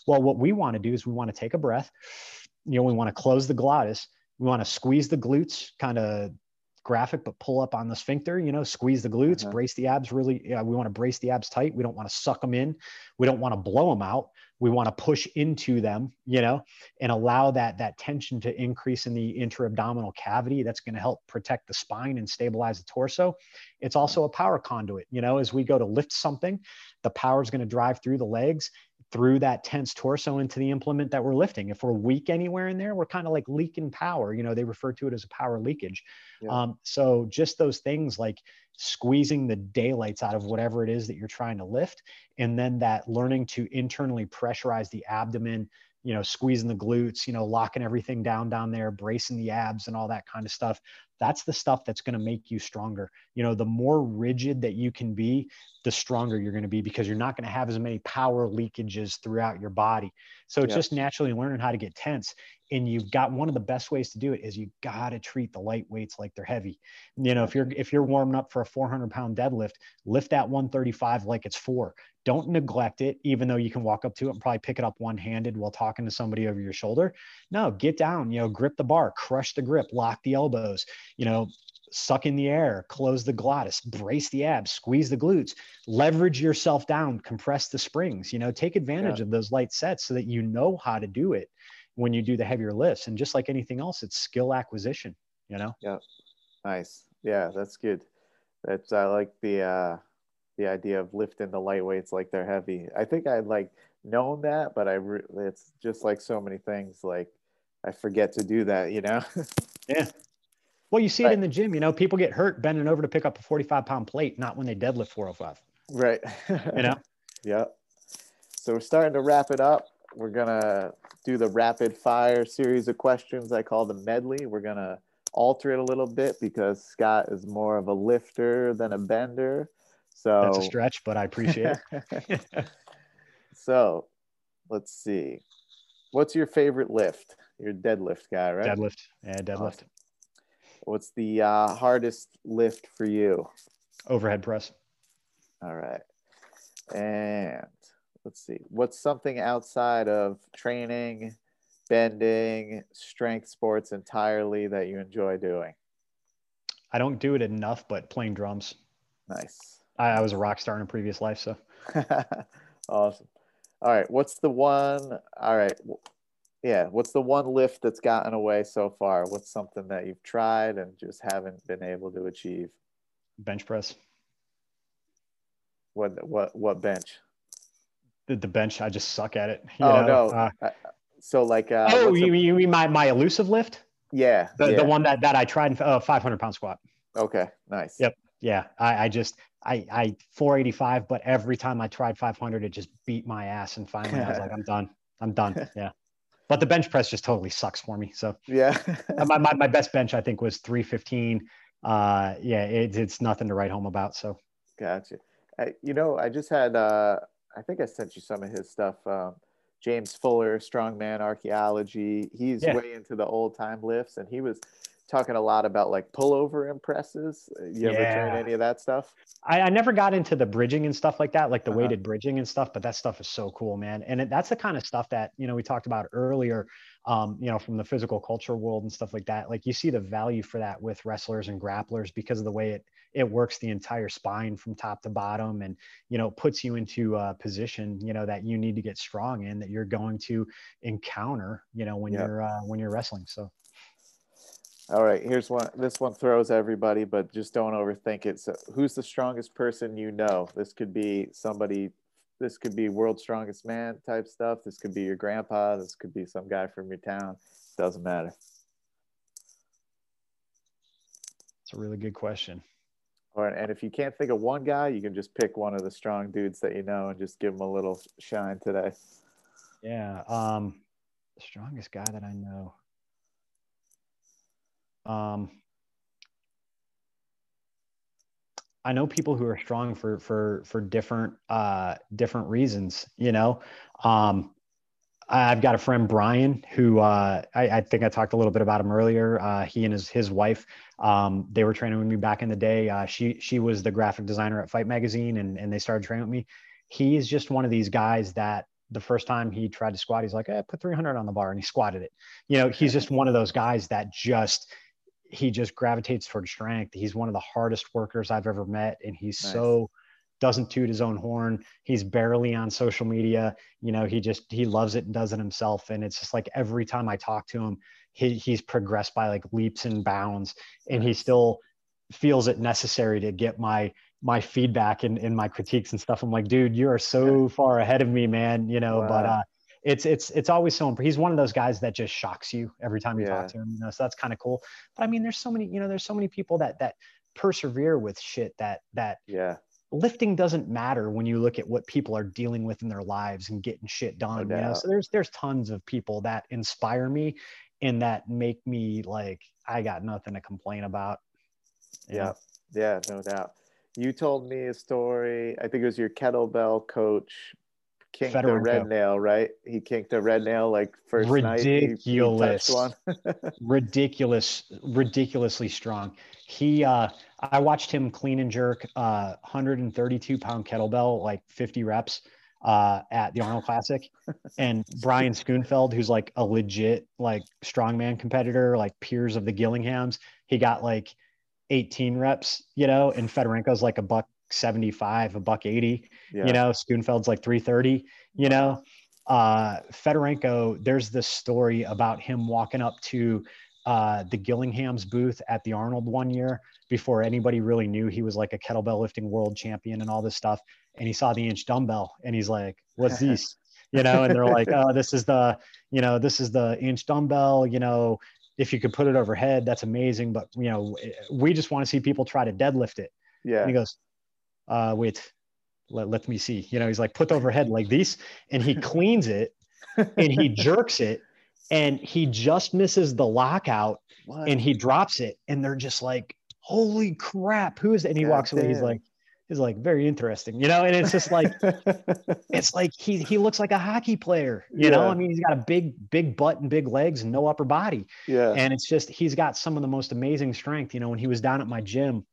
Well, what we want to do is we want to take a breath. You know, we want to close the glottis. We want to squeeze the glutes, kind of graphic, but pull up on the sphincter, you know, squeeze the glutes, uh-huh. brace the abs really. Yeah, we want to brace the abs tight. We don't want to suck them in. We don't want to blow them out we want to push into them you know and allow that that tension to increase in the intra-abdominal cavity that's going to help protect the spine and stabilize the torso. It's also a power conduit you know as we go to lift something the power is going to drive through the legs through that tense torso into the implement that we're lifting if we're weak anywhere in there we're kind of like leaking power you know they refer to it as a power leakage yeah. um, so just those things like squeezing the daylights out of whatever it is that you're trying to lift and then that learning to internally pressurize the abdomen you know squeezing the glutes you know locking everything down down there bracing the abs and all that kind of stuff. That's the stuff that's going to make you stronger. You know the more rigid that you can be the stronger you're going to be because you're not going to have as many power leakages throughout your body. So it's yeah. just naturally learning how to get tense and you've got one of the best ways to do it is you got to treat the light weights like they're heavy. You know if you're if you're warming up for a 400 pound deadlift lift that 135 like it's four. Don't neglect it even though you can walk up to it and probably pick it up one handed while talking to somebody over your shoulder. No get down you know grip the bar crush the grip lock the elbows you know suck in the air, close the glottis, brace the abs, squeeze the glutes, leverage yourself down, compress the springs, you know, take advantage yeah. of those light sets so that you know how to do it when you do the heavier lifts. And just like anything else, it's skill acquisition, you know? Yeah. Nice. Yeah, that's good. That's, I like the, uh, the idea of lifting the light weights like they're heavy. I think I'd like known that, but I, re- it's just like so many things, like I forget to do that, you know? yeah. Well, you see it in the gym, you know, people get hurt bending over to pick up a 45 pound plate, not when they deadlift 405. Right. you know? yeah. So we're starting to wrap it up we're gonna do the rapid fire series of questions I call the medley. We're gonna alter it a little bit because Scott is more of a lifter than a bender. So that's a stretch, but I appreciate it. so let's see. What's your favorite lift? You're a deadlift guy, right? Deadlift. Yeah, deadlift. Awesome. What's the uh, hardest lift for you? Overhead press. All right. And let's see what's something outside of training bending strength sports entirely that you enjoy doing? I don't do it enough but playing drums. Nice. I, I was a rock star in a previous life so. Awesome. All right what's the one all right yeah what's the one lift that's gotten away so far? What's something that you've tried and just haven't been able to achieve? Bench press. What what what bench the, the bench. I just suck at it. oh know? no. Uh, so like, uh, oh, you, you mean my my elusive lift? Yeah the, yeah. the one that that I tried uh, 500 pound squat. Okay, nice. Yep. Yeah, I, I just I I 485, but every time I tried 500, it just beat my ass, and finally I was like, I'm done. I'm done. Yeah. But the bench press just totally sucks for me. So yeah, my, my my best bench I think was 315. Uh, yeah, it, it's nothing to write home about. So gotcha. I, you know, I just had uh I think I sent you some of his stuff. Um, James Fuller, Strongman Archaeology. He's yeah. way into the old time lifts, and he was talking a lot about like pullover impresses. You ever yeah. any of that stuff? I, I, never got into the bridging and stuff like that, like the uh-huh. weighted bridging and stuff. But that stuff is so cool, man. And it, that's the kind of stuff that you know we talked about earlier. Um, you know, from the physical culture world and stuff like that. Like you see the value for that with wrestlers and grapplers because of the way it it works the entire spine from top to bottom and you know puts you into a position you know that you need to get strong in that you're going to encounter you know when you're uh, when you're wrestling so. All right here's one this one throws everybody but just don't overthink it. So who's the strongest person you know? This could be somebody this could be world's strongest man type stuff this could be your grandpa this could be some guy from your town doesn't matter it's a really good question or, and if you can't think of one guy, you can just pick one of the strong dudes that you know and just give them a little shine today. Yeah. Um, the strongest guy that I know. Um, I know people who are strong for for for different uh different reasons, you know. Um I've got a friend Brian who uh, I, I, think I talked a little bit about him earlier. Uh, he and his his wife, um, they were training with me back in the day. Uh, she she was the graphic designer at Fight Magazine, and and they started training with me. He is just one of these guys that the first time he tried to squat, he's like, eh, put 300 on the bar, and he squatted it. You know, he's just one of those guys that just he just gravitates toward strength. He's one of the hardest workers I've ever met, and he's nice. so doesn't toot his own horn. He's barely on social media. You know, he just he loves it and does it himself. And it's just like every time I talk to him, he he's progressed by like leaps and bounds, and he still feels it necessary to get my my feedback and, and my critiques and stuff. I'm like, dude, you are so far ahead of me, man. You know, wow. but uh it's it's it's always so he's one of those guys that just shocks you every time you yeah. talk to him you know so that's kind of cool but i mean there's so many you know there's so many people that that persevere with shit that that yeah lifting doesn't matter when you look at what people are dealing with in their lives and getting shit done. No you know, so there's there's tons of people that inspire me and that make me like I got nothing to complain about. Yeah, yeah, no doubt. You told me a story. I think it was your kettlebell coach kinked a red nail, right? He kinked a red nail like first ridiculous, night. Ridiculous, ridiculous, ridiculously strong. He, uh, I watched him clean and jerk, uh, 132 pound kettlebell, like 50 reps, uh, at the Arnold Classic, and Brian Schoonveld, who's like a legit like strongman competitor, like peers of the Gillinghams, he got like 18 reps, you know, and Fedorenko's like a buck 75, a buck 80, yeah. you know, Schoonveld's like 330, you know. Uh, Fedorenko, there's this story about him walking up to uh, the Gillingham's booth at the Arnold one year before anybody really knew he was like a kettlebell lifting world champion and all this stuff. And he saw the inch dumbbell and he's like, what's this? you know, and they're like, oh, this is the, you know, this is the inch dumbbell, you know, if you could put it overhead, that's amazing. But, you know, we just want to see people try to deadlift it. Yeah. And he goes, uh, wait, let, let me see. You know, he's like, put overhead like this. And he cleans it and he jerks it and he just misses the lockout what? and he drops it. And they're just like, holy crap, who is it? And he God walks damn. away. He's like, he's like, very interesting, you know? And it's just like, it's like he, he looks like a hockey player, you yeah. know? I mean, he's got a big, big butt and big legs and no upper body. Yeah. And it's just, he's got some of the most amazing strength. You know, when he was down at my gym,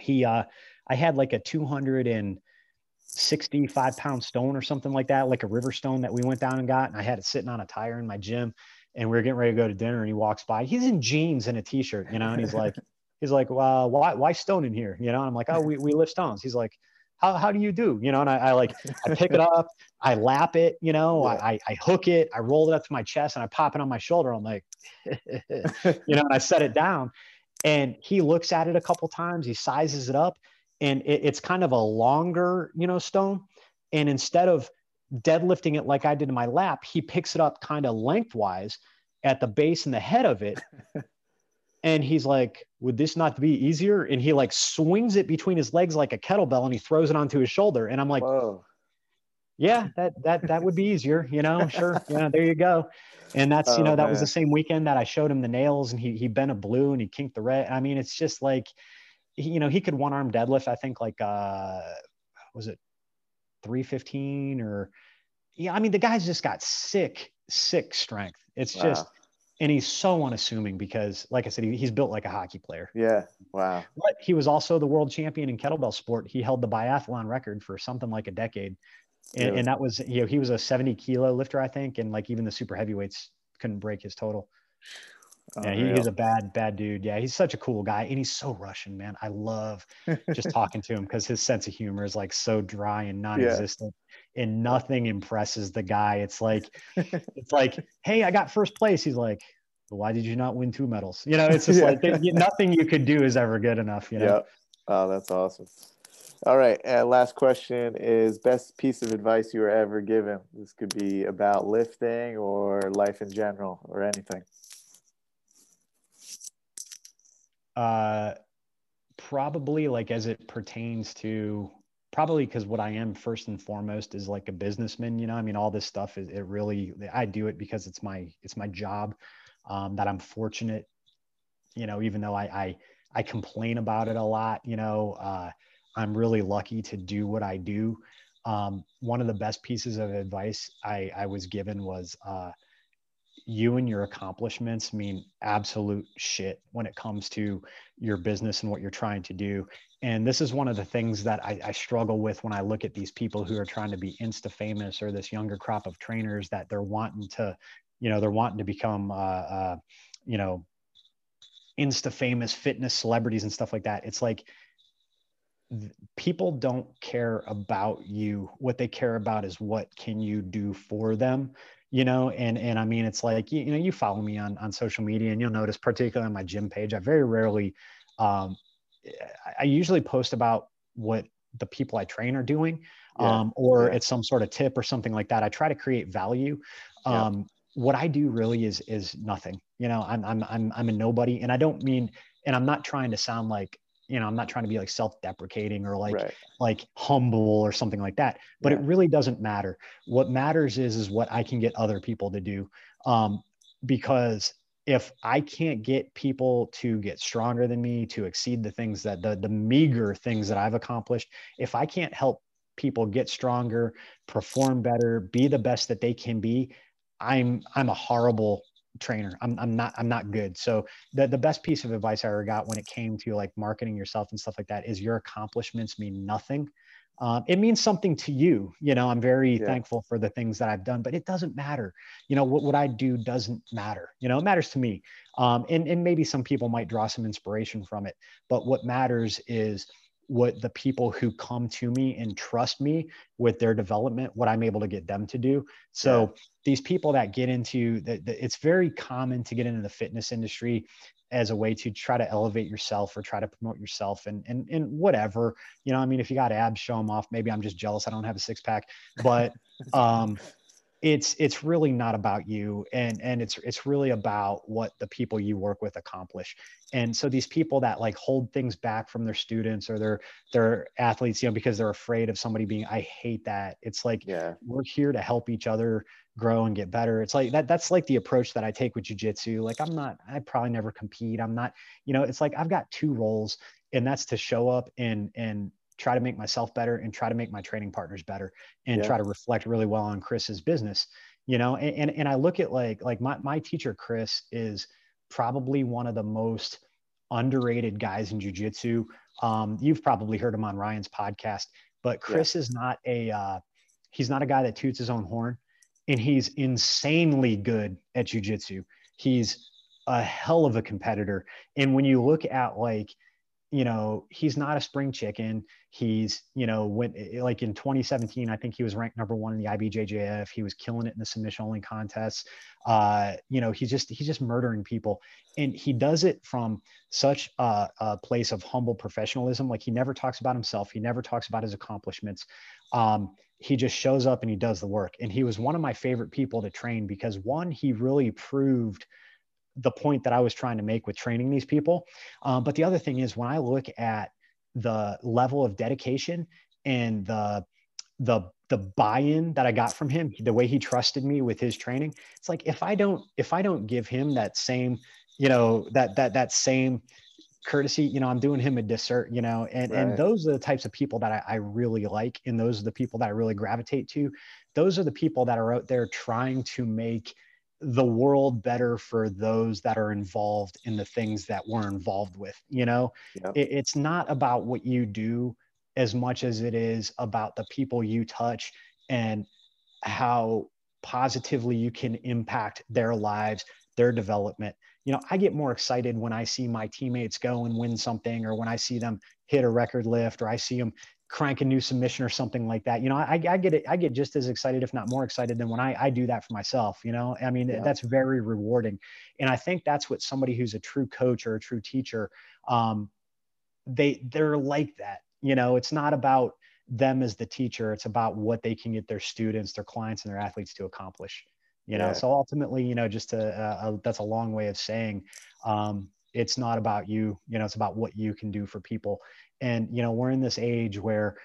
he, uh, I had like a 265 pound stone or something like that, like a river stone that we went down and got. And I had it sitting on a tire in my gym and we were getting ready to go to dinner and he walks by. He's in jeans and a t-shirt, you know, and he's like, he's like, well, why, why stone in here? You know, and I'm like, oh, we, we lift stones. He's like, how, how do you do? You know, and I, I like, I pick it up, I lap it, you know, yeah. I, I hook it, I roll it up to my chest and I pop it on my shoulder. I'm like, you know, and I set it down and he looks at it a couple times, he sizes it up and it, it's kind of a longer, you know, stone. And instead of deadlifting it like I did in my lap, he picks it up kind of lengthwise at the base and the head of it. and he's like, "Would this not be easier?" And he like swings it between his legs like a kettlebell, and he throws it onto his shoulder. And I'm like, Whoa. "Yeah, that that that would be easier, you know? Sure, yeah, there you go." And that's oh, you know that man. was the same weekend that I showed him the nails, and he he bent a blue and he kinked the red. I mean, it's just like he, you know, he could one arm deadlift, I think like, uh, was it 315 or, yeah, I mean, the guy's just got sick, sick strength. It's wow. just, and he's so unassuming because, like I said, he, he's built like a hockey player. Yeah. Wow. But he was also the world champion in kettlebell sport. He held the biathlon record for something like a decade. And, yeah. and that was, you know, he was a 70 kilo lifter, I think. And like even the super heavyweights couldn't break his total. Yeah, he, he's a bad, bad dude. Yeah, he's such a cool guy, and he's so Russian, man. I love just talking to him because his sense of humor is like so dry and non-existent, yeah. and nothing impresses the guy. It's like, it's like, hey, I got first place. He's like, why did you not win two medals? You know, it's just yeah. like nothing you could do is ever good enough. You know. Yeah. Oh, that's awesome. All right. Uh, last question is best piece of advice you were ever given. This could be about lifting or life in general or anything. Uh, probably like as it pertains to probably because what I am first and foremost is like a businessman. You know, I mean, all this stuff is it really I do it because it's my it's my job. Um, that I'm fortunate. You know, even though I I I complain about it a lot. You know, uh, I'm really lucky to do what I do. Um, one of the best pieces of advice I, I was given was uh, you and your accomplishments mean absolute shit when it comes to your business and what you're trying to do. And this is one of the things that I, I, struggle with when I look at these people who are trying to be insta famous or this younger crop of trainers that they're wanting to, you know, they're wanting to become, uh, uh, you know, insta famous fitness celebrities and stuff like that. It's like, people don't care about you what they care about is what can you do for them you know and and i mean it's like you, you know you follow me on on social media and you'll notice particularly on my gym page i very rarely um i usually post about what the people i train are doing yeah. um or yeah. it's some sort of tip or something like that i try to create value um yeah. what i do really is is nothing you know i'm i'm i'm, I'm a nobody and i don't mean and i'm not trying to sound like you know i'm not trying to be like self-deprecating or like right. like humble or something like that but yeah. it really doesn't matter what matters is is what i can get other people to do um, because if i can't get people to get stronger than me to exceed the things that the the meager things that i've accomplished if i can't help people get stronger, perform better, be the best that they can be, I'm I'm a horrible trainer. I'm, I'm not I'm not good. So the the best piece of advice I ever got when it came to like marketing yourself and stuff like that is your accomplishments mean nothing. Um, it means something to you. You know, I'm very yeah. thankful for the things that I've done, but it doesn't matter. You know, what, what I do doesn't matter. You know, it matters to me. Um, and, and maybe some people might draw some inspiration from it. But what matters is what the people who come to me and trust me with their development, what I'm able to get them to do. So yeah. these people that get into the, the, it's very common to get into the fitness industry as a way to try to elevate yourself or try to promote yourself and and and whatever you know i mean if you got abs show them off maybe i'm just jealous i don't have a six pack but um it's it's really not about you and and it's it's really about what the people you work with accomplish. And so these people that like hold things back from their students or their their athletes you know because they're afraid of somebody being i hate that. It's like yeah. We're here to help each other grow and get better. It's like that that's like the approach that i take with jiu-jitsu. Like i'm not i probably never compete. I'm not you know it's like i've got two roles and that's to show up and and try to make myself better and try to make my training partners better and yeah. try to reflect really well on Chris's business, you know, and, and, and I look at like, like my, my teacher, Chris is probably one of the most underrated guys in jujitsu. Um, you've probably heard him on Ryan's podcast, but Chris yeah. is not a, uh, he's not a guy that toots his own horn and he's insanely good at jujitsu. He's a hell of a competitor. And when you look at like, you know, he's not a spring chicken. He's, you know, when like in 2017, I think he was ranked number one in the IBJJF. He was killing it in the submission only contests. Uh, you know, he's just he's just murdering people, and he does it from such a, a, place of humble professionalism. Like he never talks about himself. He never talks about his accomplishments. Um, he just shows up and he does the work. And he was one of my favorite people to train because one, he really proved the point that I was trying to make with training these people. Um, but the other thing is when I look at the level of dedication and the the the buy-in that I got from him, the way he trusted me with his training, it's like if I don't if I don't give him that same, you know, that that that same courtesy, you know, I'm doing him a dissert, you know, and right. and those are the types of people that I, I really like, and those are the people that I really gravitate to. Those are the people that are out there trying to make the world better for those that are involved in the things that we're involved with you know yep. it, it's not about what you do as much as it is about the people you touch and how positively you can impact their lives their development you know i get more excited when i see my teammates go and win something or when i see them hit a record lift or i see them crank a new submission or something like that. You know, I, I get it. I get just as excited, if not more excited than when I, I do that for myself, you know, I mean, yeah. that's very rewarding. And I think that's what somebody who's a true coach or a true teacher, um, they, they're like that, you know, it's not about them as the teacher. It's about what they can get their students, their clients and their athletes to accomplish, you know? Yeah. So ultimately, you know, just a, a, that's a long way of saying, um, it's not about you, you know, it's about what you can do for people and you know we're in this age where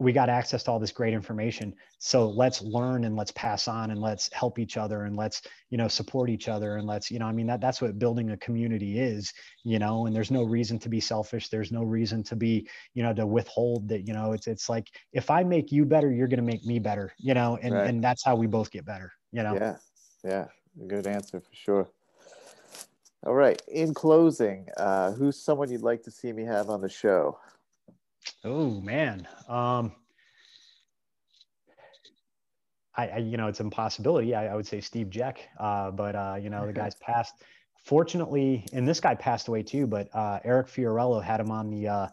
we got access to all this great information. So let's learn and let's pass on and let's help each other and let's you know support each other and let's you know i mean that that's what building a community is you know and there's no reason to be selfish. There's no reason to be you know to withhold that you know it's it's like if i make you better you're going to make me better you know and right. and that's how we both get better you know? Yeah. Yeah. Good answer for sure. All right. In closing uh who's someone you'd like to see me have on the show Oh man. Um, I, I, you know, it's impossibility. I, I would say Steve Jeck, uh, but uh, you know, the guy's passed. Fortunately, and this guy passed away too. But uh, Eric Fiorello had him on the uh,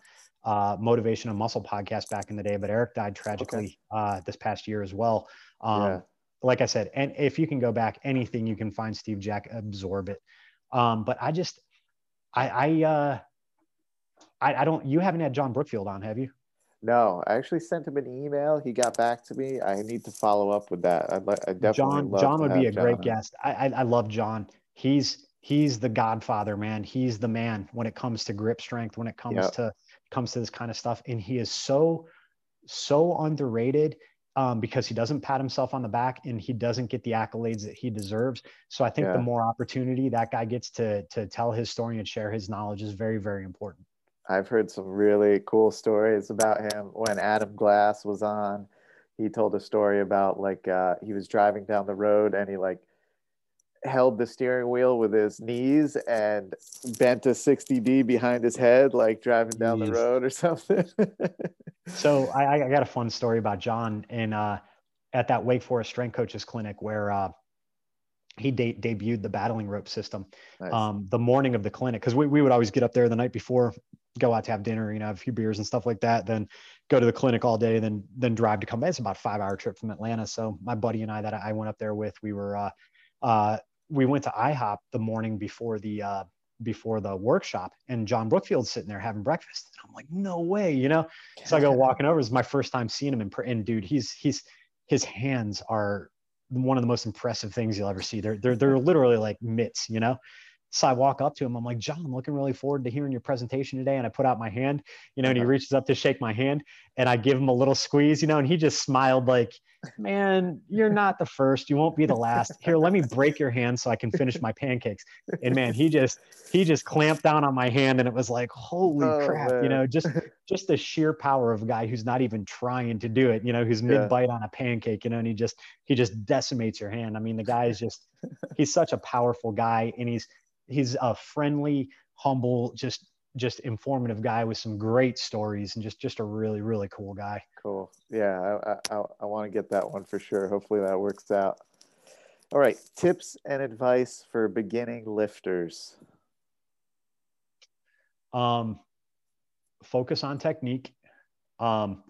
uh, Motivation and Muscle podcast back in the day. But Eric died tragically okay. uh, this past year as well. Um, yeah. Like I said, and if you can go back, anything you can find Steve Jeck, absorb it. Um, but I just, I, I, uh, I, I don't. You haven't had John Brookfield on, have you? No, I actually sent him an email. He got back to me. I need to follow up with that. I, I definitely John. John would be a John great on. guest. I, I, I love John. He's he's the Godfather, man. He's the man when it comes to grip strength. When it comes yep. to comes to this kind of stuff, and he is so so underrated um, because he doesn't pat himself on the back and he doesn't get the accolades that he deserves. So I think yeah. the more opportunity that guy gets to to tell his story and share his knowledge is very very important. I've heard some really cool stories about him. When Adam Glass was on, he told a story about like uh, he was driving down the road and he like held the steering wheel with his knees and bent a 60D behind his head, like driving down the road or something. so I, I, got a fun story about John and uh, at that Wake Forest strength coaches clinic where uh, he de- debuted the battling rope system nice. um, the morning of the clinic because we, we would always get up there the night before go out to have dinner you know have a few beers and stuff like that then go to the clinic all day then then drive to come back. It's about a five hour trip from atlanta. So my buddy and i that i went up there with we were uh, uh, we went to ihop the morning before the uh, before the workshop and john brookfield's sitting there having breakfast. And i'm like no way you know? So i go walking over. It's my first time seeing him in and dude he's he's his hands are one of the most impressive things you'll ever see. They're they're they're literally like mitts, you know. So I walk up to him. I'm like, John, I'm looking really forward to hearing your presentation today. And I put out my hand, you know, and he uh-huh. reaches up to shake my hand and I give him a little squeeze, you know, and he just smiled like, man, you're not the first. You won't be the last. Here, let me break your hand so I can finish my pancakes. And man, he just, he just clamped down on my hand and it was like, holy oh, crap, man. you know, just, just the sheer power of a guy who's not even trying to do it, you know, who's mid bite on a pancake, you know, and he just, he just decimates your hand. I mean, the guy is just, he's such a powerful guy and he's, he's a friendly, humble, just just informative guy with some great stories and just just a really really cool guy. Cool. Yeah, I I, I want to get that one for sure. Hopefully that works out. All right, tips and advice for beginning lifters. Um, focus on technique. Um,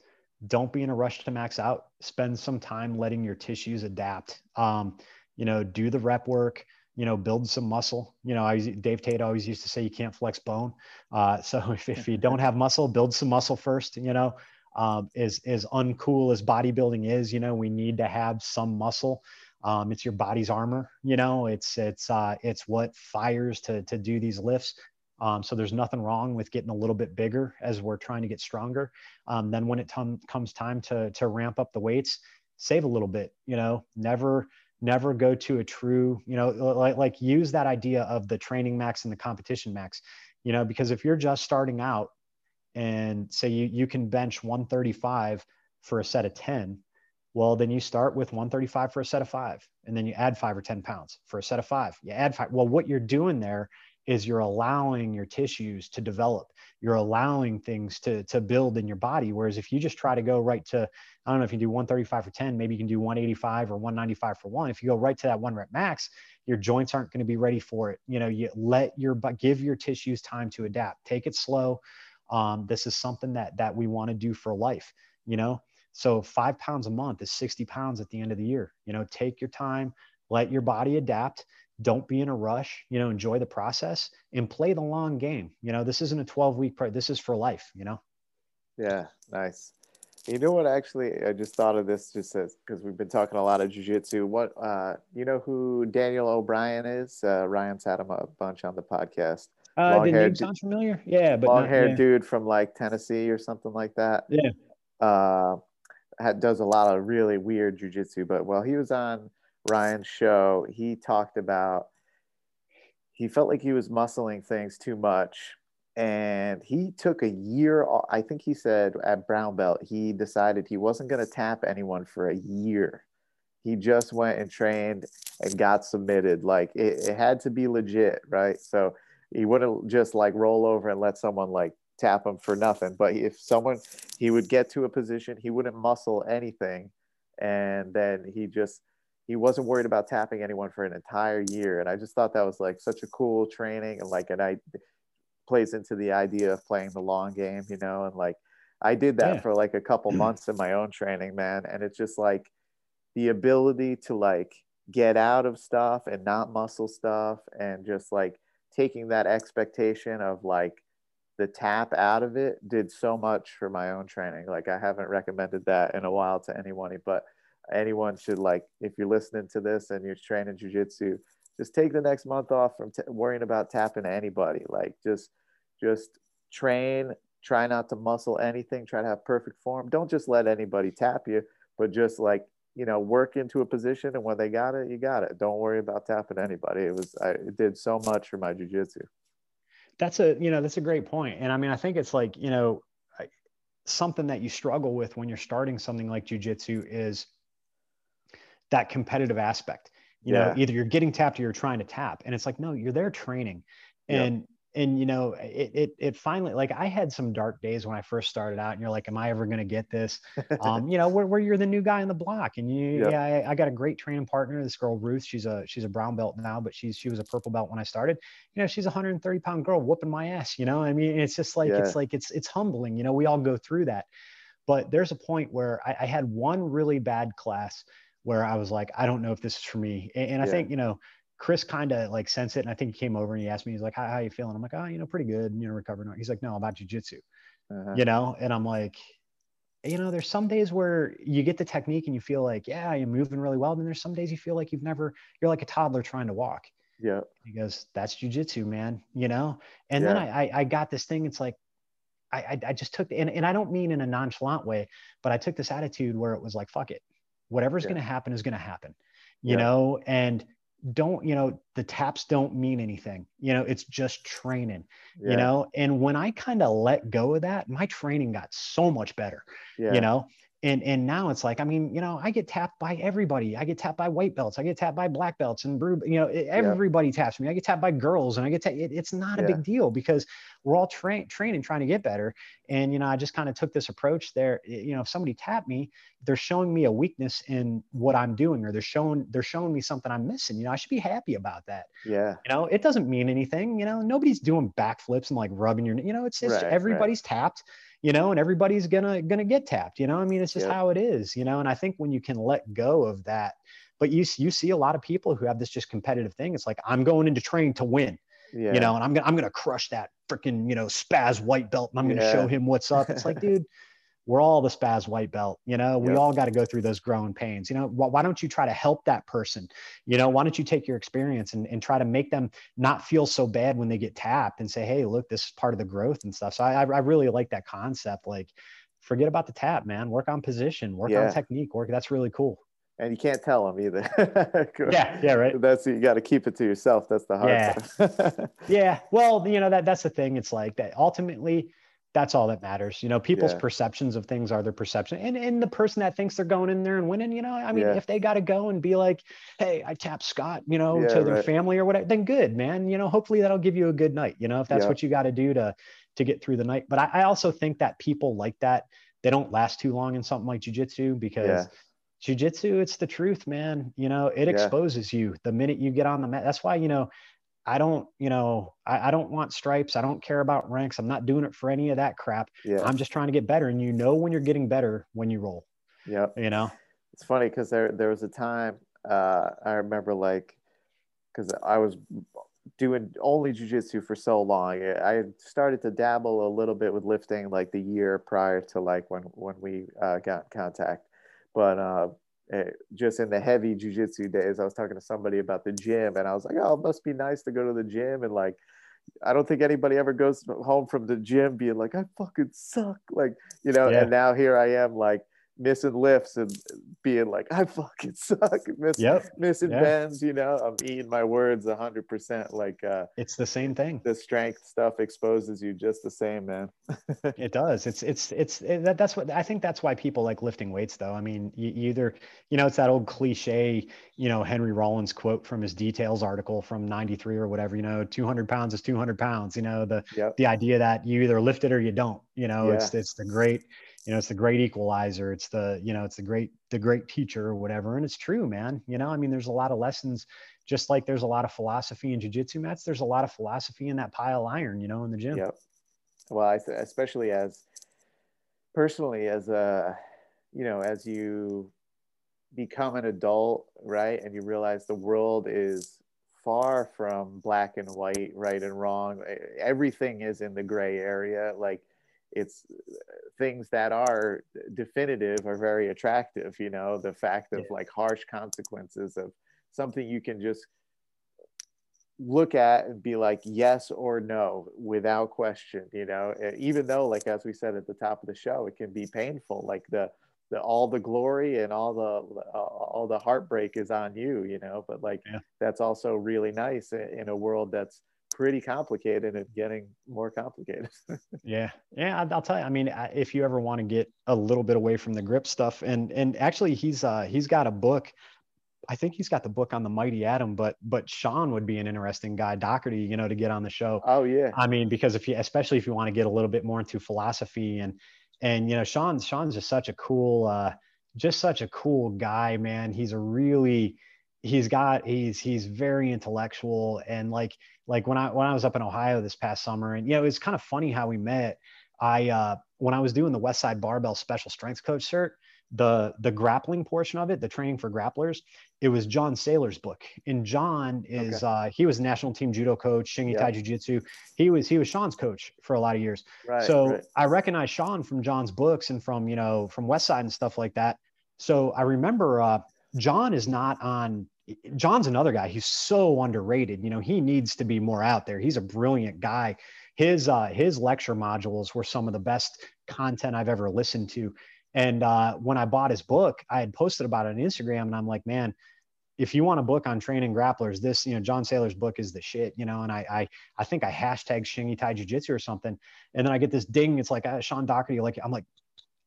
don't be in a rush to max out. Spend some time letting your tissues adapt. Um, you know, do the rep work you know, build some muscle. You know, I, Dave Tate always used to say you can't flex bone. Uh, so if, if you don't have muscle, build some muscle first. You know, um, as as uncool as bodybuilding is, you know, we need to have some muscle. Um, it's your body's armor. You know, it's it's uh, it's what fires to to do these lifts. Um, so there's nothing wrong with getting a little bit bigger as we're trying to get stronger. Um, then when it comes time to to ramp up the weights, save a little bit. You know, never never go to a true you know like, like use that idea of the training max and the competition max you know because if you're just starting out and say you, you can bench 135 for a set of 10 well then you start with 135 for a set of five and then you add five or 10 pounds for a set of five. You add five well what you're doing there is you're allowing your tissues to develop. You're allowing things to to build in your body. Whereas if you just try to go right to i don't know if you do 135 for 10 maybe you can do 185 or 195 for one. If you go right to that one rep max your joints aren't going to be ready for it. You know you let your give your tissues time to adapt. Take it slow. Um, this is something that that we want to do for life you know? So five pounds a month is 60 pounds at the end of the year. You know take your time let your body adapt don't be in a rush you know enjoy the process and play the long game. You know this isn't a 12 week pro this is for life you know? Yeah nice. You know what actually i just thought of this just because we've been talking a lot of jiu-jitsu. What uh you know who daniel o'brien is? Uh ryan's had him a bunch on the podcast. Uh the name sounds familiar. Yeah but long haired yeah. dude from like tennessee or something like that. Yeah. Uh had, does a lot of really weird jiu-jitsu but well he was on Ryan's show, he talked about he felt like he was muscling things too much. And he took a year, I think he said at Brown Belt, he decided he wasn't going to tap anyone for a year. He just went and trained and got submitted. Like it, it had to be legit, right? So he wouldn't just like roll over and let someone like tap him for nothing. But if someone, he would get to a position, he wouldn't muscle anything. And then he just, he wasn't worried about tapping anyone for an entire year and i just thought that was like such a cool training and like and i plays into the idea of playing the long game you know and like i did that yeah. for like a couple mm-hmm. months in my own training man and it's just like the ability to like get out of stuff and not muscle stuff and just like taking that expectation of like the tap out of it did so much for my own training like i haven't recommended that in a while to anyone but anyone should like if you're listening to this and you're training jujitsu, just take the next month off from t- worrying about tapping anybody. Like just just train, try not to muscle anything, try to have perfect form. Don't just let anybody tap you, but just like you know work into a position and when they got it, you got it. Don't worry about tapping anybody. It was I, it did so much for my jujitsu. that's a you know that's a great point and i mean i think it's like you know something that you struggle with when you're starting something like jujitsu is that competitive aspect. You yeah. know either you're getting tapped or you're trying to tap. And it's like no you're there training. And and you know it, it it finally like i had some dark days when i first started out and you're like am i ever going to get this? Um you know where, where you're the new guy in the block and you yep. yeah I, I, got a great training partner this girl ruth. She's a she's a brown belt now but she's she was a purple belt when i started. You know she's a 130 pound girl whooping my ass you know? I mean it's just like yeah. it's like it's it's humbling you know? We all go through that. But there's a point where I, I had one really bad class where I was like, I don't know if this is for me. And, and I think, you know, Chris kind of like sensed it. And I think he came over and he asked me, he's like, how, how you feeling? I'm like, oh, you know, pretty good, you know, recovering. He's like, no, about jujitsu, uh-huh. you know? And I'm like, you know, there's some days where you get the technique and you feel like, yeah, you're moving really well. Then there's some days you feel like you've never, you're like a toddler trying to walk. Yeah. He goes, that's jujitsu, man, you know? And yeah. then I, I, I got this thing. It's like, I, I just took, and, and I don't mean in a nonchalant way, but I took this attitude where it was like, fuck it, whatever's yeah. going to happen is going to happen, you yeah. know? And don't you know the taps don't mean anything you know it's just training yeah. you know and when i kind of let go of that my training got so much better you know and and now it's like i mean you know i get tapped by everybody. I get tapped by white belts. I get tapped by black belts and you know everybody yeah. taps me. I get tapped by girls and i get tapped it, it's not a yeah. big deal because we're all train training trying to get better. And you know i just kind of took this approach there. You know if somebody tapped me they're showing me a weakness in what i'm doing or they're showing they're showing me something i'm missing you know i should be happy about that. Yeah. You know it doesn't mean anything you know nobody's doing backflips and like rubbing your you know it's just right, everybody's right. tapped you know, and everybody's gonna gonna get tapped, you know. I mean, it's just how it is, you know. And I think when you can let go of that, but you you see a lot of people who have this just competitive thing. It's like I'm going into training to win, yeah. you know, and I'm gonna I'm gonna crush that freaking you know spaz white belt, and I'm gonna yeah. show him what's up. It's like, dude, we're all the spaz white belt you know we yep. all got to go through those growing pains you know why don't you try to help that person you know why don't you take your experience and, and try to make them not feel so bad when they get tapped and say hey look this is part of the growth and stuff so i, I really like that concept like forget about the tap man work on position work yeah. on technique work that's really cool and you can't tell them either. yeah, yeah, right. That's you got to keep it to yourself. That's the hard yeah. part. yeah. Well, you know that that's the thing. It's like that. Ultimately, that's all that matters. You know, people's yeah. perceptions of things are their perception. And and the person that thinks they're going in there and winning, you know, I mean, yeah. if they got to go and be like, hey, I tapped Scott, you know, yeah, to their right. family or whatever, then good, man. You know, hopefully that'll give you a good night, you know, if that's what you got to do to to get through the night. But I, I, also think that people like that, they don't last too long in something like jujitsu because jujitsu, it's the truth, man. You know, it exposes you the minute you get on the mat. That's why, you know, I don't, you know, I, I, don't want stripes. I don't care about ranks. I'm not doing it for any of that crap. Yeah. I'm just trying to get better. And you know when you're getting better when you roll. Yeah. You know? It's funny because there there was a time uh, I remember like because I was doing only jujitsu for so long. I started to dabble a little bit with lifting like the year prior to like when when we uh, got in contact. But uh, Eh, just in the heavy jujitsu days, I was talking to somebody about the gym, and I was like, "Oh, it must be nice to go to the gym." And like, I don't think anybody ever goes home from the gym being like, "I fucking suck," like you know. Yeah. And now here I am, like missing lifts and being like, I fucking suck, Miss, yep. missing yeah. bends, you know, I'm eating my words a hundred percent. Like, uh, it's the same thing. The strength stuff exposes you just the same, man. it does. It's, it's, it's, it, that, that's what I think that's why people like lifting weights though. I mean, you, you either, you know, it's that old cliche, you know, Henry Rollins quote from his details article from 93 or whatever, you know, 200 pounds is 200 pounds, you know, the, yep. the idea that you either lift it or you don't, you know, yeah. it's, it's the great, you know it's the great equalizer it's the you know it's the great the great teacher or whatever and it's true man you know i mean there's a lot of lessons just like there's a lot of philosophy in jiu-jitsu mats there's a lot of philosophy in that pile iron you know in the gym. Yep. Well I, especially as personally as a you know as you become an adult right and you realize the world is far from black and white right and wrong everything is in the gray area like it's things that are definitive are very attractive you know the fact of yeah. like harsh consequences of something you can just look at and be like yes or no without question you know even though like as we said at the top of the show it can be painful like the the all the glory and all the uh, all the heartbreak is on you you know but like yeah. that's also really nice in a world that's pretty complicated and getting more complicated. yeah, yeah, I'll tell you. I mean, if you ever want to get a little bit away from the grip stuff, and and actually, he's uh he's got a book. I think he's got the book on the Mighty Atom, but but Sean would be an interesting guy, Doherty, you know, to get on the show. Oh yeah. I mean, because if you, especially if you want to get a little bit more into philosophy and and you know, Sean Sean's just such a cool, uh, just such a cool guy, man. He's a really he's got he's he's very intellectual and like like when I when I was up in Ohio this past summer and you know it's kind of funny how we met. I uh when I was doing the Westside Barbell Special Strength Coach cert, the the grappling portion of it, the training for grapplers, it was John Saylor's book. And John is okay. uh he was national team judo coach, Shingi yeah. Tai Jiu Jitsu. He was he was Sean's coach for a lot of years. Right, so right. I recognize Sean from John's books and from you know from Westside and stuff like that. So I remember uh John is not on John's another guy. He's so underrated. You know, he needs to be more out there. He's a brilliant guy. His uh, his lecture modules were some of the best content I've ever listened to. And uh, when I bought his book, I had posted about it on Instagram, and I'm like, man, if you want a book on training grapplers, this, you know, John Saylor's book is the shit, you know, and I, I, I think I hashtag Shingitai Jiu Jitsu or something. And then I get this ding. It's like, uh, Sean Doherty, like, I'm like,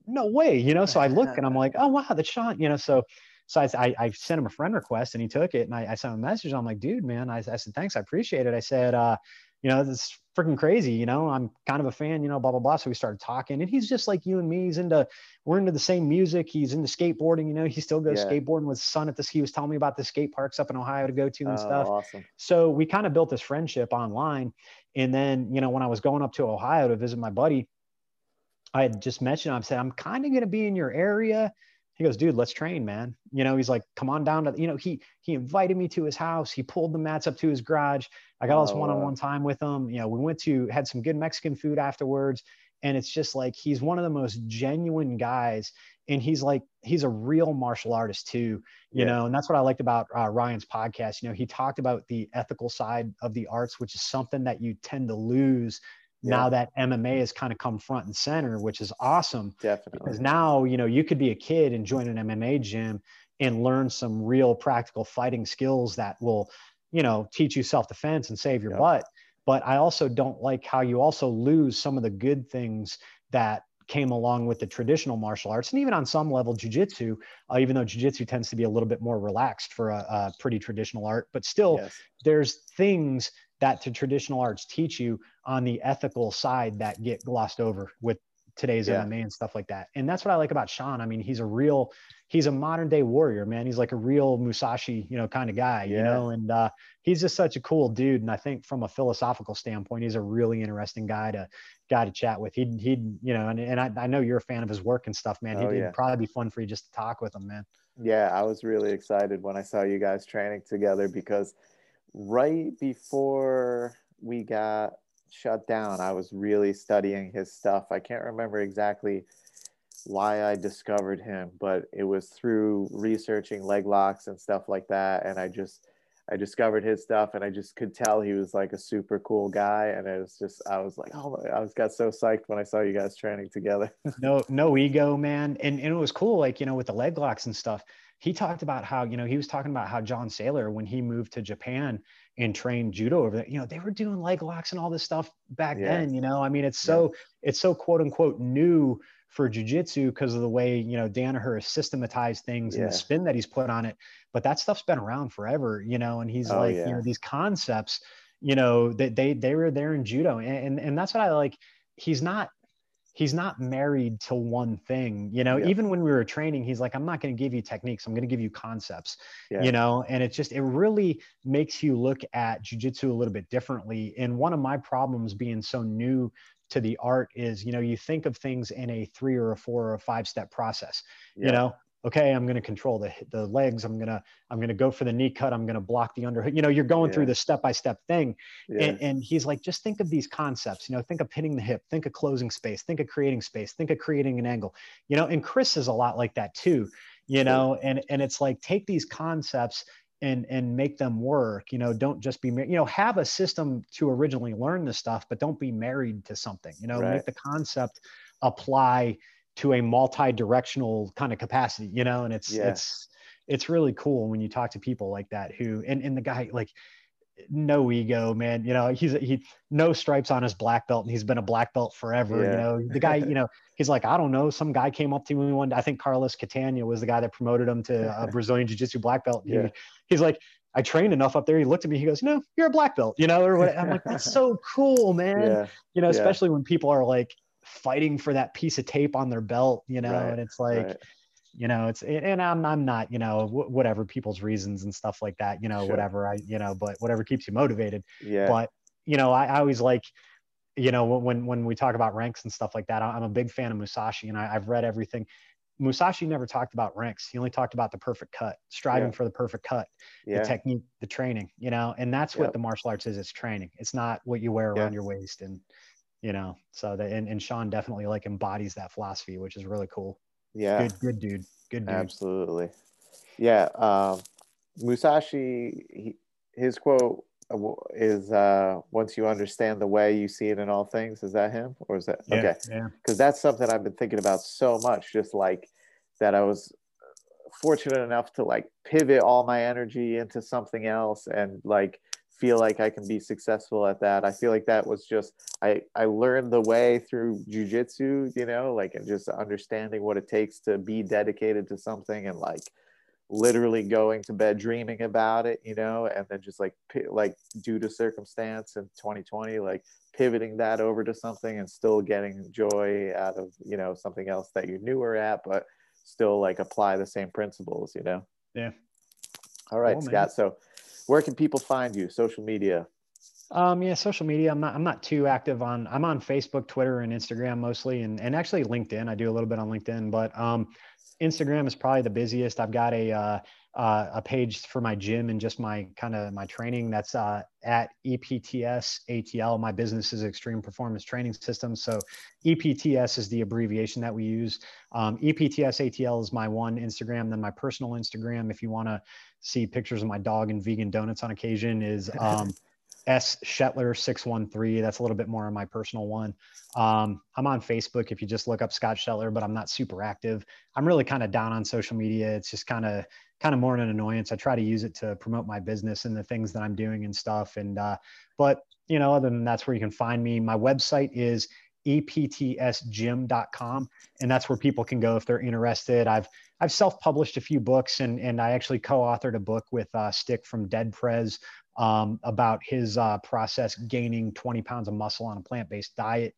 no way, you know? So I look and I'm like, oh, wow, that's Sean, you know? So so I, I, sent him a friend request and he took it and I, I sent him a message. I'm like, dude, man, I, I said, thanks. I appreciate it. I said, uh, you know, this is freaking crazy. You know, I'm kind of a fan, you know, blah, blah, blah. So we started talking and he's just like you and me. He's into, we're into the same music. He's into skateboarding. You know, he still goes yeah. skateboarding with son at this. He was telling me about the skate parks up in Ohio to go to and oh, stuff. Awesome. So we kind of built this friendship online. And then, you know, when I was going up to Ohio to visit my buddy, I had just mentioned, I said, I'm kind of going to be in your area he goes, dude, let's train, man. You know, he's like, come on down to, you know, he, he invited me to his house. He pulled the mats up to his garage. I got all this oh, one-on-one time with him. You know, we went to, had some good Mexican food afterwards. And it's just like, he's one of the most genuine guys. And he's like, he's a real martial artist too, you yeah. know, and that's what I liked about uh, Ryan's podcast. You know, he talked about the ethical side of the arts, which is something that you tend to lose yeah. now that MMA has kind of come front and center, which is awesome. Definitely. Because now, you know, you could be a kid and join an MMA gym and learn some real practical fighting skills that will, you know, teach you self-defense and save your yep. butt. But I also don't like how you also lose some of the good things that came along with the traditional martial arts and even on some level jiu-jitsu uh, even though jiu-jitsu tends to be a little bit more relaxed for a, a pretty traditional art but still yes. there's things that to traditional arts teach you on the ethical side that get glossed over with today's yeah. MMA and stuff like that. And that's what I like about Sean. I mean, he's a real, he's a modern day warrior, man. He's like a real Musashi, you know, kind of guy, yeah. you know, and uh, he's just such a cool dude. And I think from a philosophical standpoint, he's a really interesting guy to guy to chat with. He'd, he'd, you know, and, and I, I know you're a fan of his work and stuff, man. He'd, oh, yeah. would probably be fun for you just to talk with him, man. Yeah. I was really excited when I saw you guys training together because right before we got shut down, I was really studying his stuff. I can't remember exactly why I discovered him, but it was through researching leg locks and stuff like that. And I just, I discovered his stuff and I just could tell he was like a super cool guy. And it was just, I was like, oh, I was got so psyched when I saw you guys training together. no, no ego, man. And, and it was cool. Like, you know, with the leg locks and stuff, he talked about how you know he was talking about how John Saylor when he moved to Japan and trained judo over there you know they were doing leg locks and all this stuff back yeah. then you know I mean it's so yeah. it's so quote unquote new for jujitsu because of the way you know Danaher has systematized things yeah. and the spin that he's put on it but that stuff's been around forever you know and he's oh, like you know these concepts you know that they, they they were there in judo and, and and that's what I like he's not he's not married to one thing you know yeah. even when we were training he's like i'm not going to give you techniques i'm going to give you concepts yeah. you know and it's just it really makes you look at jiu-jitsu a little bit differently and one of my problems being so new to the art is you know you think of things in a three or a four or a five step process yeah. you know okay i'm going to control the the legs i'm going to i'm going to go for the knee cut i'm going to block the underhook you know you're going yeah. through the step by step thing yeah. and, and he's like just think of these concepts you know think of pinning the hip think of closing space think of creating space think of creating an angle you know and chris is a lot like that too you know and and it's like take these concepts and and make them work you know don't just be you know have a system to originally learn the stuff but don't be married to something you know right. make the concept apply to a multi-directional kind of capacity, you know, and it's yeah. it's it's really cool when you talk to people like that who and, and the guy like no ego, man. You know, he's he no stripes on his black belt, and he's been a black belt forever. Yeah. You know, the guy, you know, he's like, I don't know. Some guy came up to me one. I think Carlos Catania was the guy that promoted him to a Brazilian Jiu-Jitsu black belt. He, Yeah. he's like, I trained enough up there. He looked at me. He goes, No, you're a black belt. You know, or what? I'm like, that's so cool, man. Yeah. You know, especially when people are like fighting for that piece of tape on their belt. You know, Right, and it's like right. you know it's and i'm i'm not you know wh- whatever people's reasons and stuff like that you know Sure. whatever i you know but whatever keeps you motivated Yeah. but you know I, I always like you know when when we talk about ranks and stuff like that i'm a big fan of musashi and I, i've read everything musashi never talked about ranks he only talked about the perfect cut striving Yeah. for the perfect cut yeah. the technique the training you know and that's what Yep. the martial arts is it's training it's not what you wear Yeah. around your waist and you know so that and, and sean definitely like embodies that philosophy which is really cool yeah. good good dude good dude Absolutely. Yeah. Um, Musashi, he, his quote uh, is uh, once you understand the way you see it in all things. Is that him? Or is that Yeah, okay? yeah Because that's something I've been thinking about so much. Just like that, I was fortunate enough to like pivot all my energy into something else and like feel like I can be successful at that. I feel like that was just I I learned the way through jujitsu, you know, like and just understanding what it takes to be dedicated to something and like literally going to bed dreaming about it, you know, and then just like like due to circumstance in 2020, like pivoting that over to something and still getting joy out of you know something else that you're newer at, but still like apply the same principles, you know. Yeah. All right. Scott. So, where can people find you? Social media. Um, yeah, social media. I'm not. I'm not too active on. I'm on Facebook, Twitter, and Instagram mostly, and and actually LinkedIn. I do a little bit on LinkedIn, but um, Instagram is probably the busiest. I've got a uh, uh, a page for my gym and just my kind of my training. That's uh, at EPTS ATL. My business is Extreme Performance Training Systems. So EPTS is the abbreviation that we use. Um, EPTS ATL is my one Instagram. Then my personal Instagram, if you want to see pictures of my dog and vegan donuts on occasion, is um, S Shetler six one three. That's a little bit more on my personal one. Um, I'm on Facebook if you just look up Scott Shetler, but I'm not super active. I'm really kind of down on social media. It's just kind of kind of more an annoyance. I try to use it to promote my business and the things that I'm doing and stuff. And uh, but you know, other than that's where you can find me. My website is eptsgym.com and that's where people can go if they're interested i've i've self-published a few books and and i actually co-authored a book with uh, stic from dead prez um, about his uh, process gaining 20 pounds of muscle on a plant-based diet.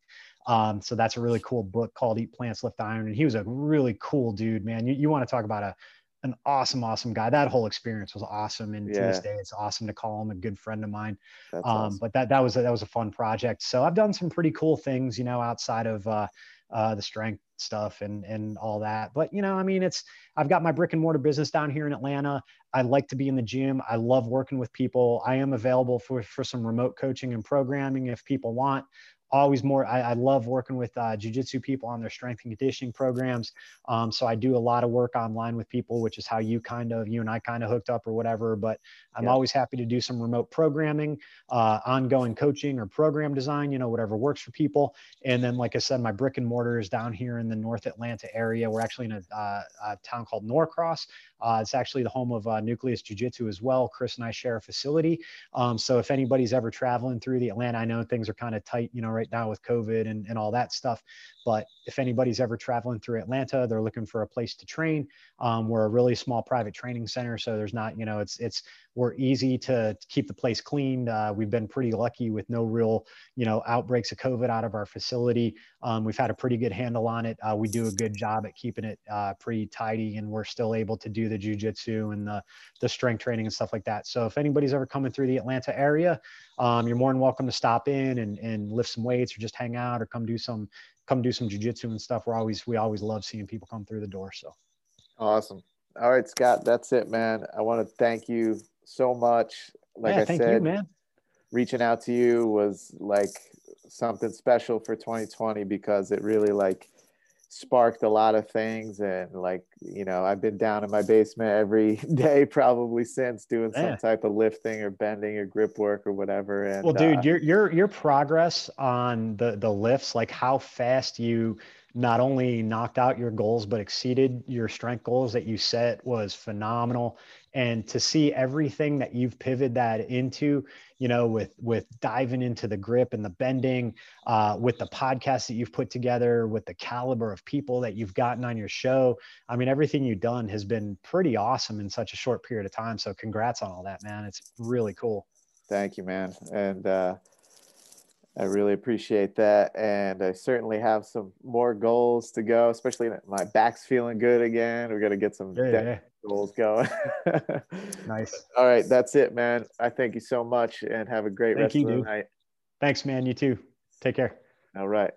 Um, so that's a really cool book called eat plants lift iron and he was a really cool dude man. You, you want to talk about a an awesome awesome guy. That whole experience was awesome and to this day it's awesome to call him a good friend of mine. Um, awesome. but that that was a, that was a fun project. So I've done some pretty cool things, you know, outside of uh, uh, the strength stuff and and all that. But you know, I mean, it's I've got my brick and mortar business down here in Atlanta. I like to be in the gym. I love working with people. I am available for for some remote coaching and programming if people want. Always more. I, I love working with uh, jujitsu people on their strength and conditioning programs. Um, so I do a lot of work online with people, which is how you kind of you and I kind of hooked up or whatever. But I'm Yeah. always happy to do some remote programming uh, ongoing coaching or program design, you know, whatever works for people. And then, like I said, my brick and mortar is down here in the North Atlanta area. We're actually in a, uh, a town called Norcross. Uh, it's actually the home of uh, Nucleus Jiu Jitsu as well. Chris and I share a facility. Um, so if anybody's ever traveling through the Atlanta, I know things are kind of tight, you know, right now with COVID and, and all that stuff. But if anybody's ever traveling through Atlanta, they're looking for a place to train. Um, we're a really small private training center, so there's not, you know, it's it's we're easy to keep the place clean. Uh, we've been pretty lucky with no real, you know, outbreaks of COVID out of our facility. Um, we've had a pretty good handle on it. Uh, we do a good job at keeping it uh, pretty tidy, and we're still able to do the jujitsu and the the strength training and stuff like that. So if anybody's ever coming through the Atlanta area, um, you're more than welcome to stop in and and lift some weights or just hang out or come do some come do some jujitsu and stuff. We're always we always love seeing people come through the door. So Awesome. All right, Scott, that's it, man. I want to thank you so much. Like yeah, I thank said, you, man. reaching out to you was like something special for 2020 because it really like sparked a lot of things and like you know i've been down in my basement every day probably since doing Yeah. some type of lifting or bending or grip work or whatever and Well, dude, uh, your your your progress on the the lifts, like how fast you not only knocked out your goals, but exceeded your strength goals that you set was phenomenal. And to see everything that you've pivoted that into, you know, with with diving into the grip and the bending, uh, with the podcast that you've put together, with the caliber of people that you've gotten on your show. I mean, everything you've done has been pretty awesome in such a short period of time. So congrats on all that, man. It's really cool. Thank you, man. And uh, I really appreciate that. And I certainly have some more goals to go, especially my back's feeling good again. We got to get some yeah. goals going. Nice. All right. That's it, man. I thank you so much and have a great Thank rest you, of the dude. night. Thanks, man. You too. Take care. All right.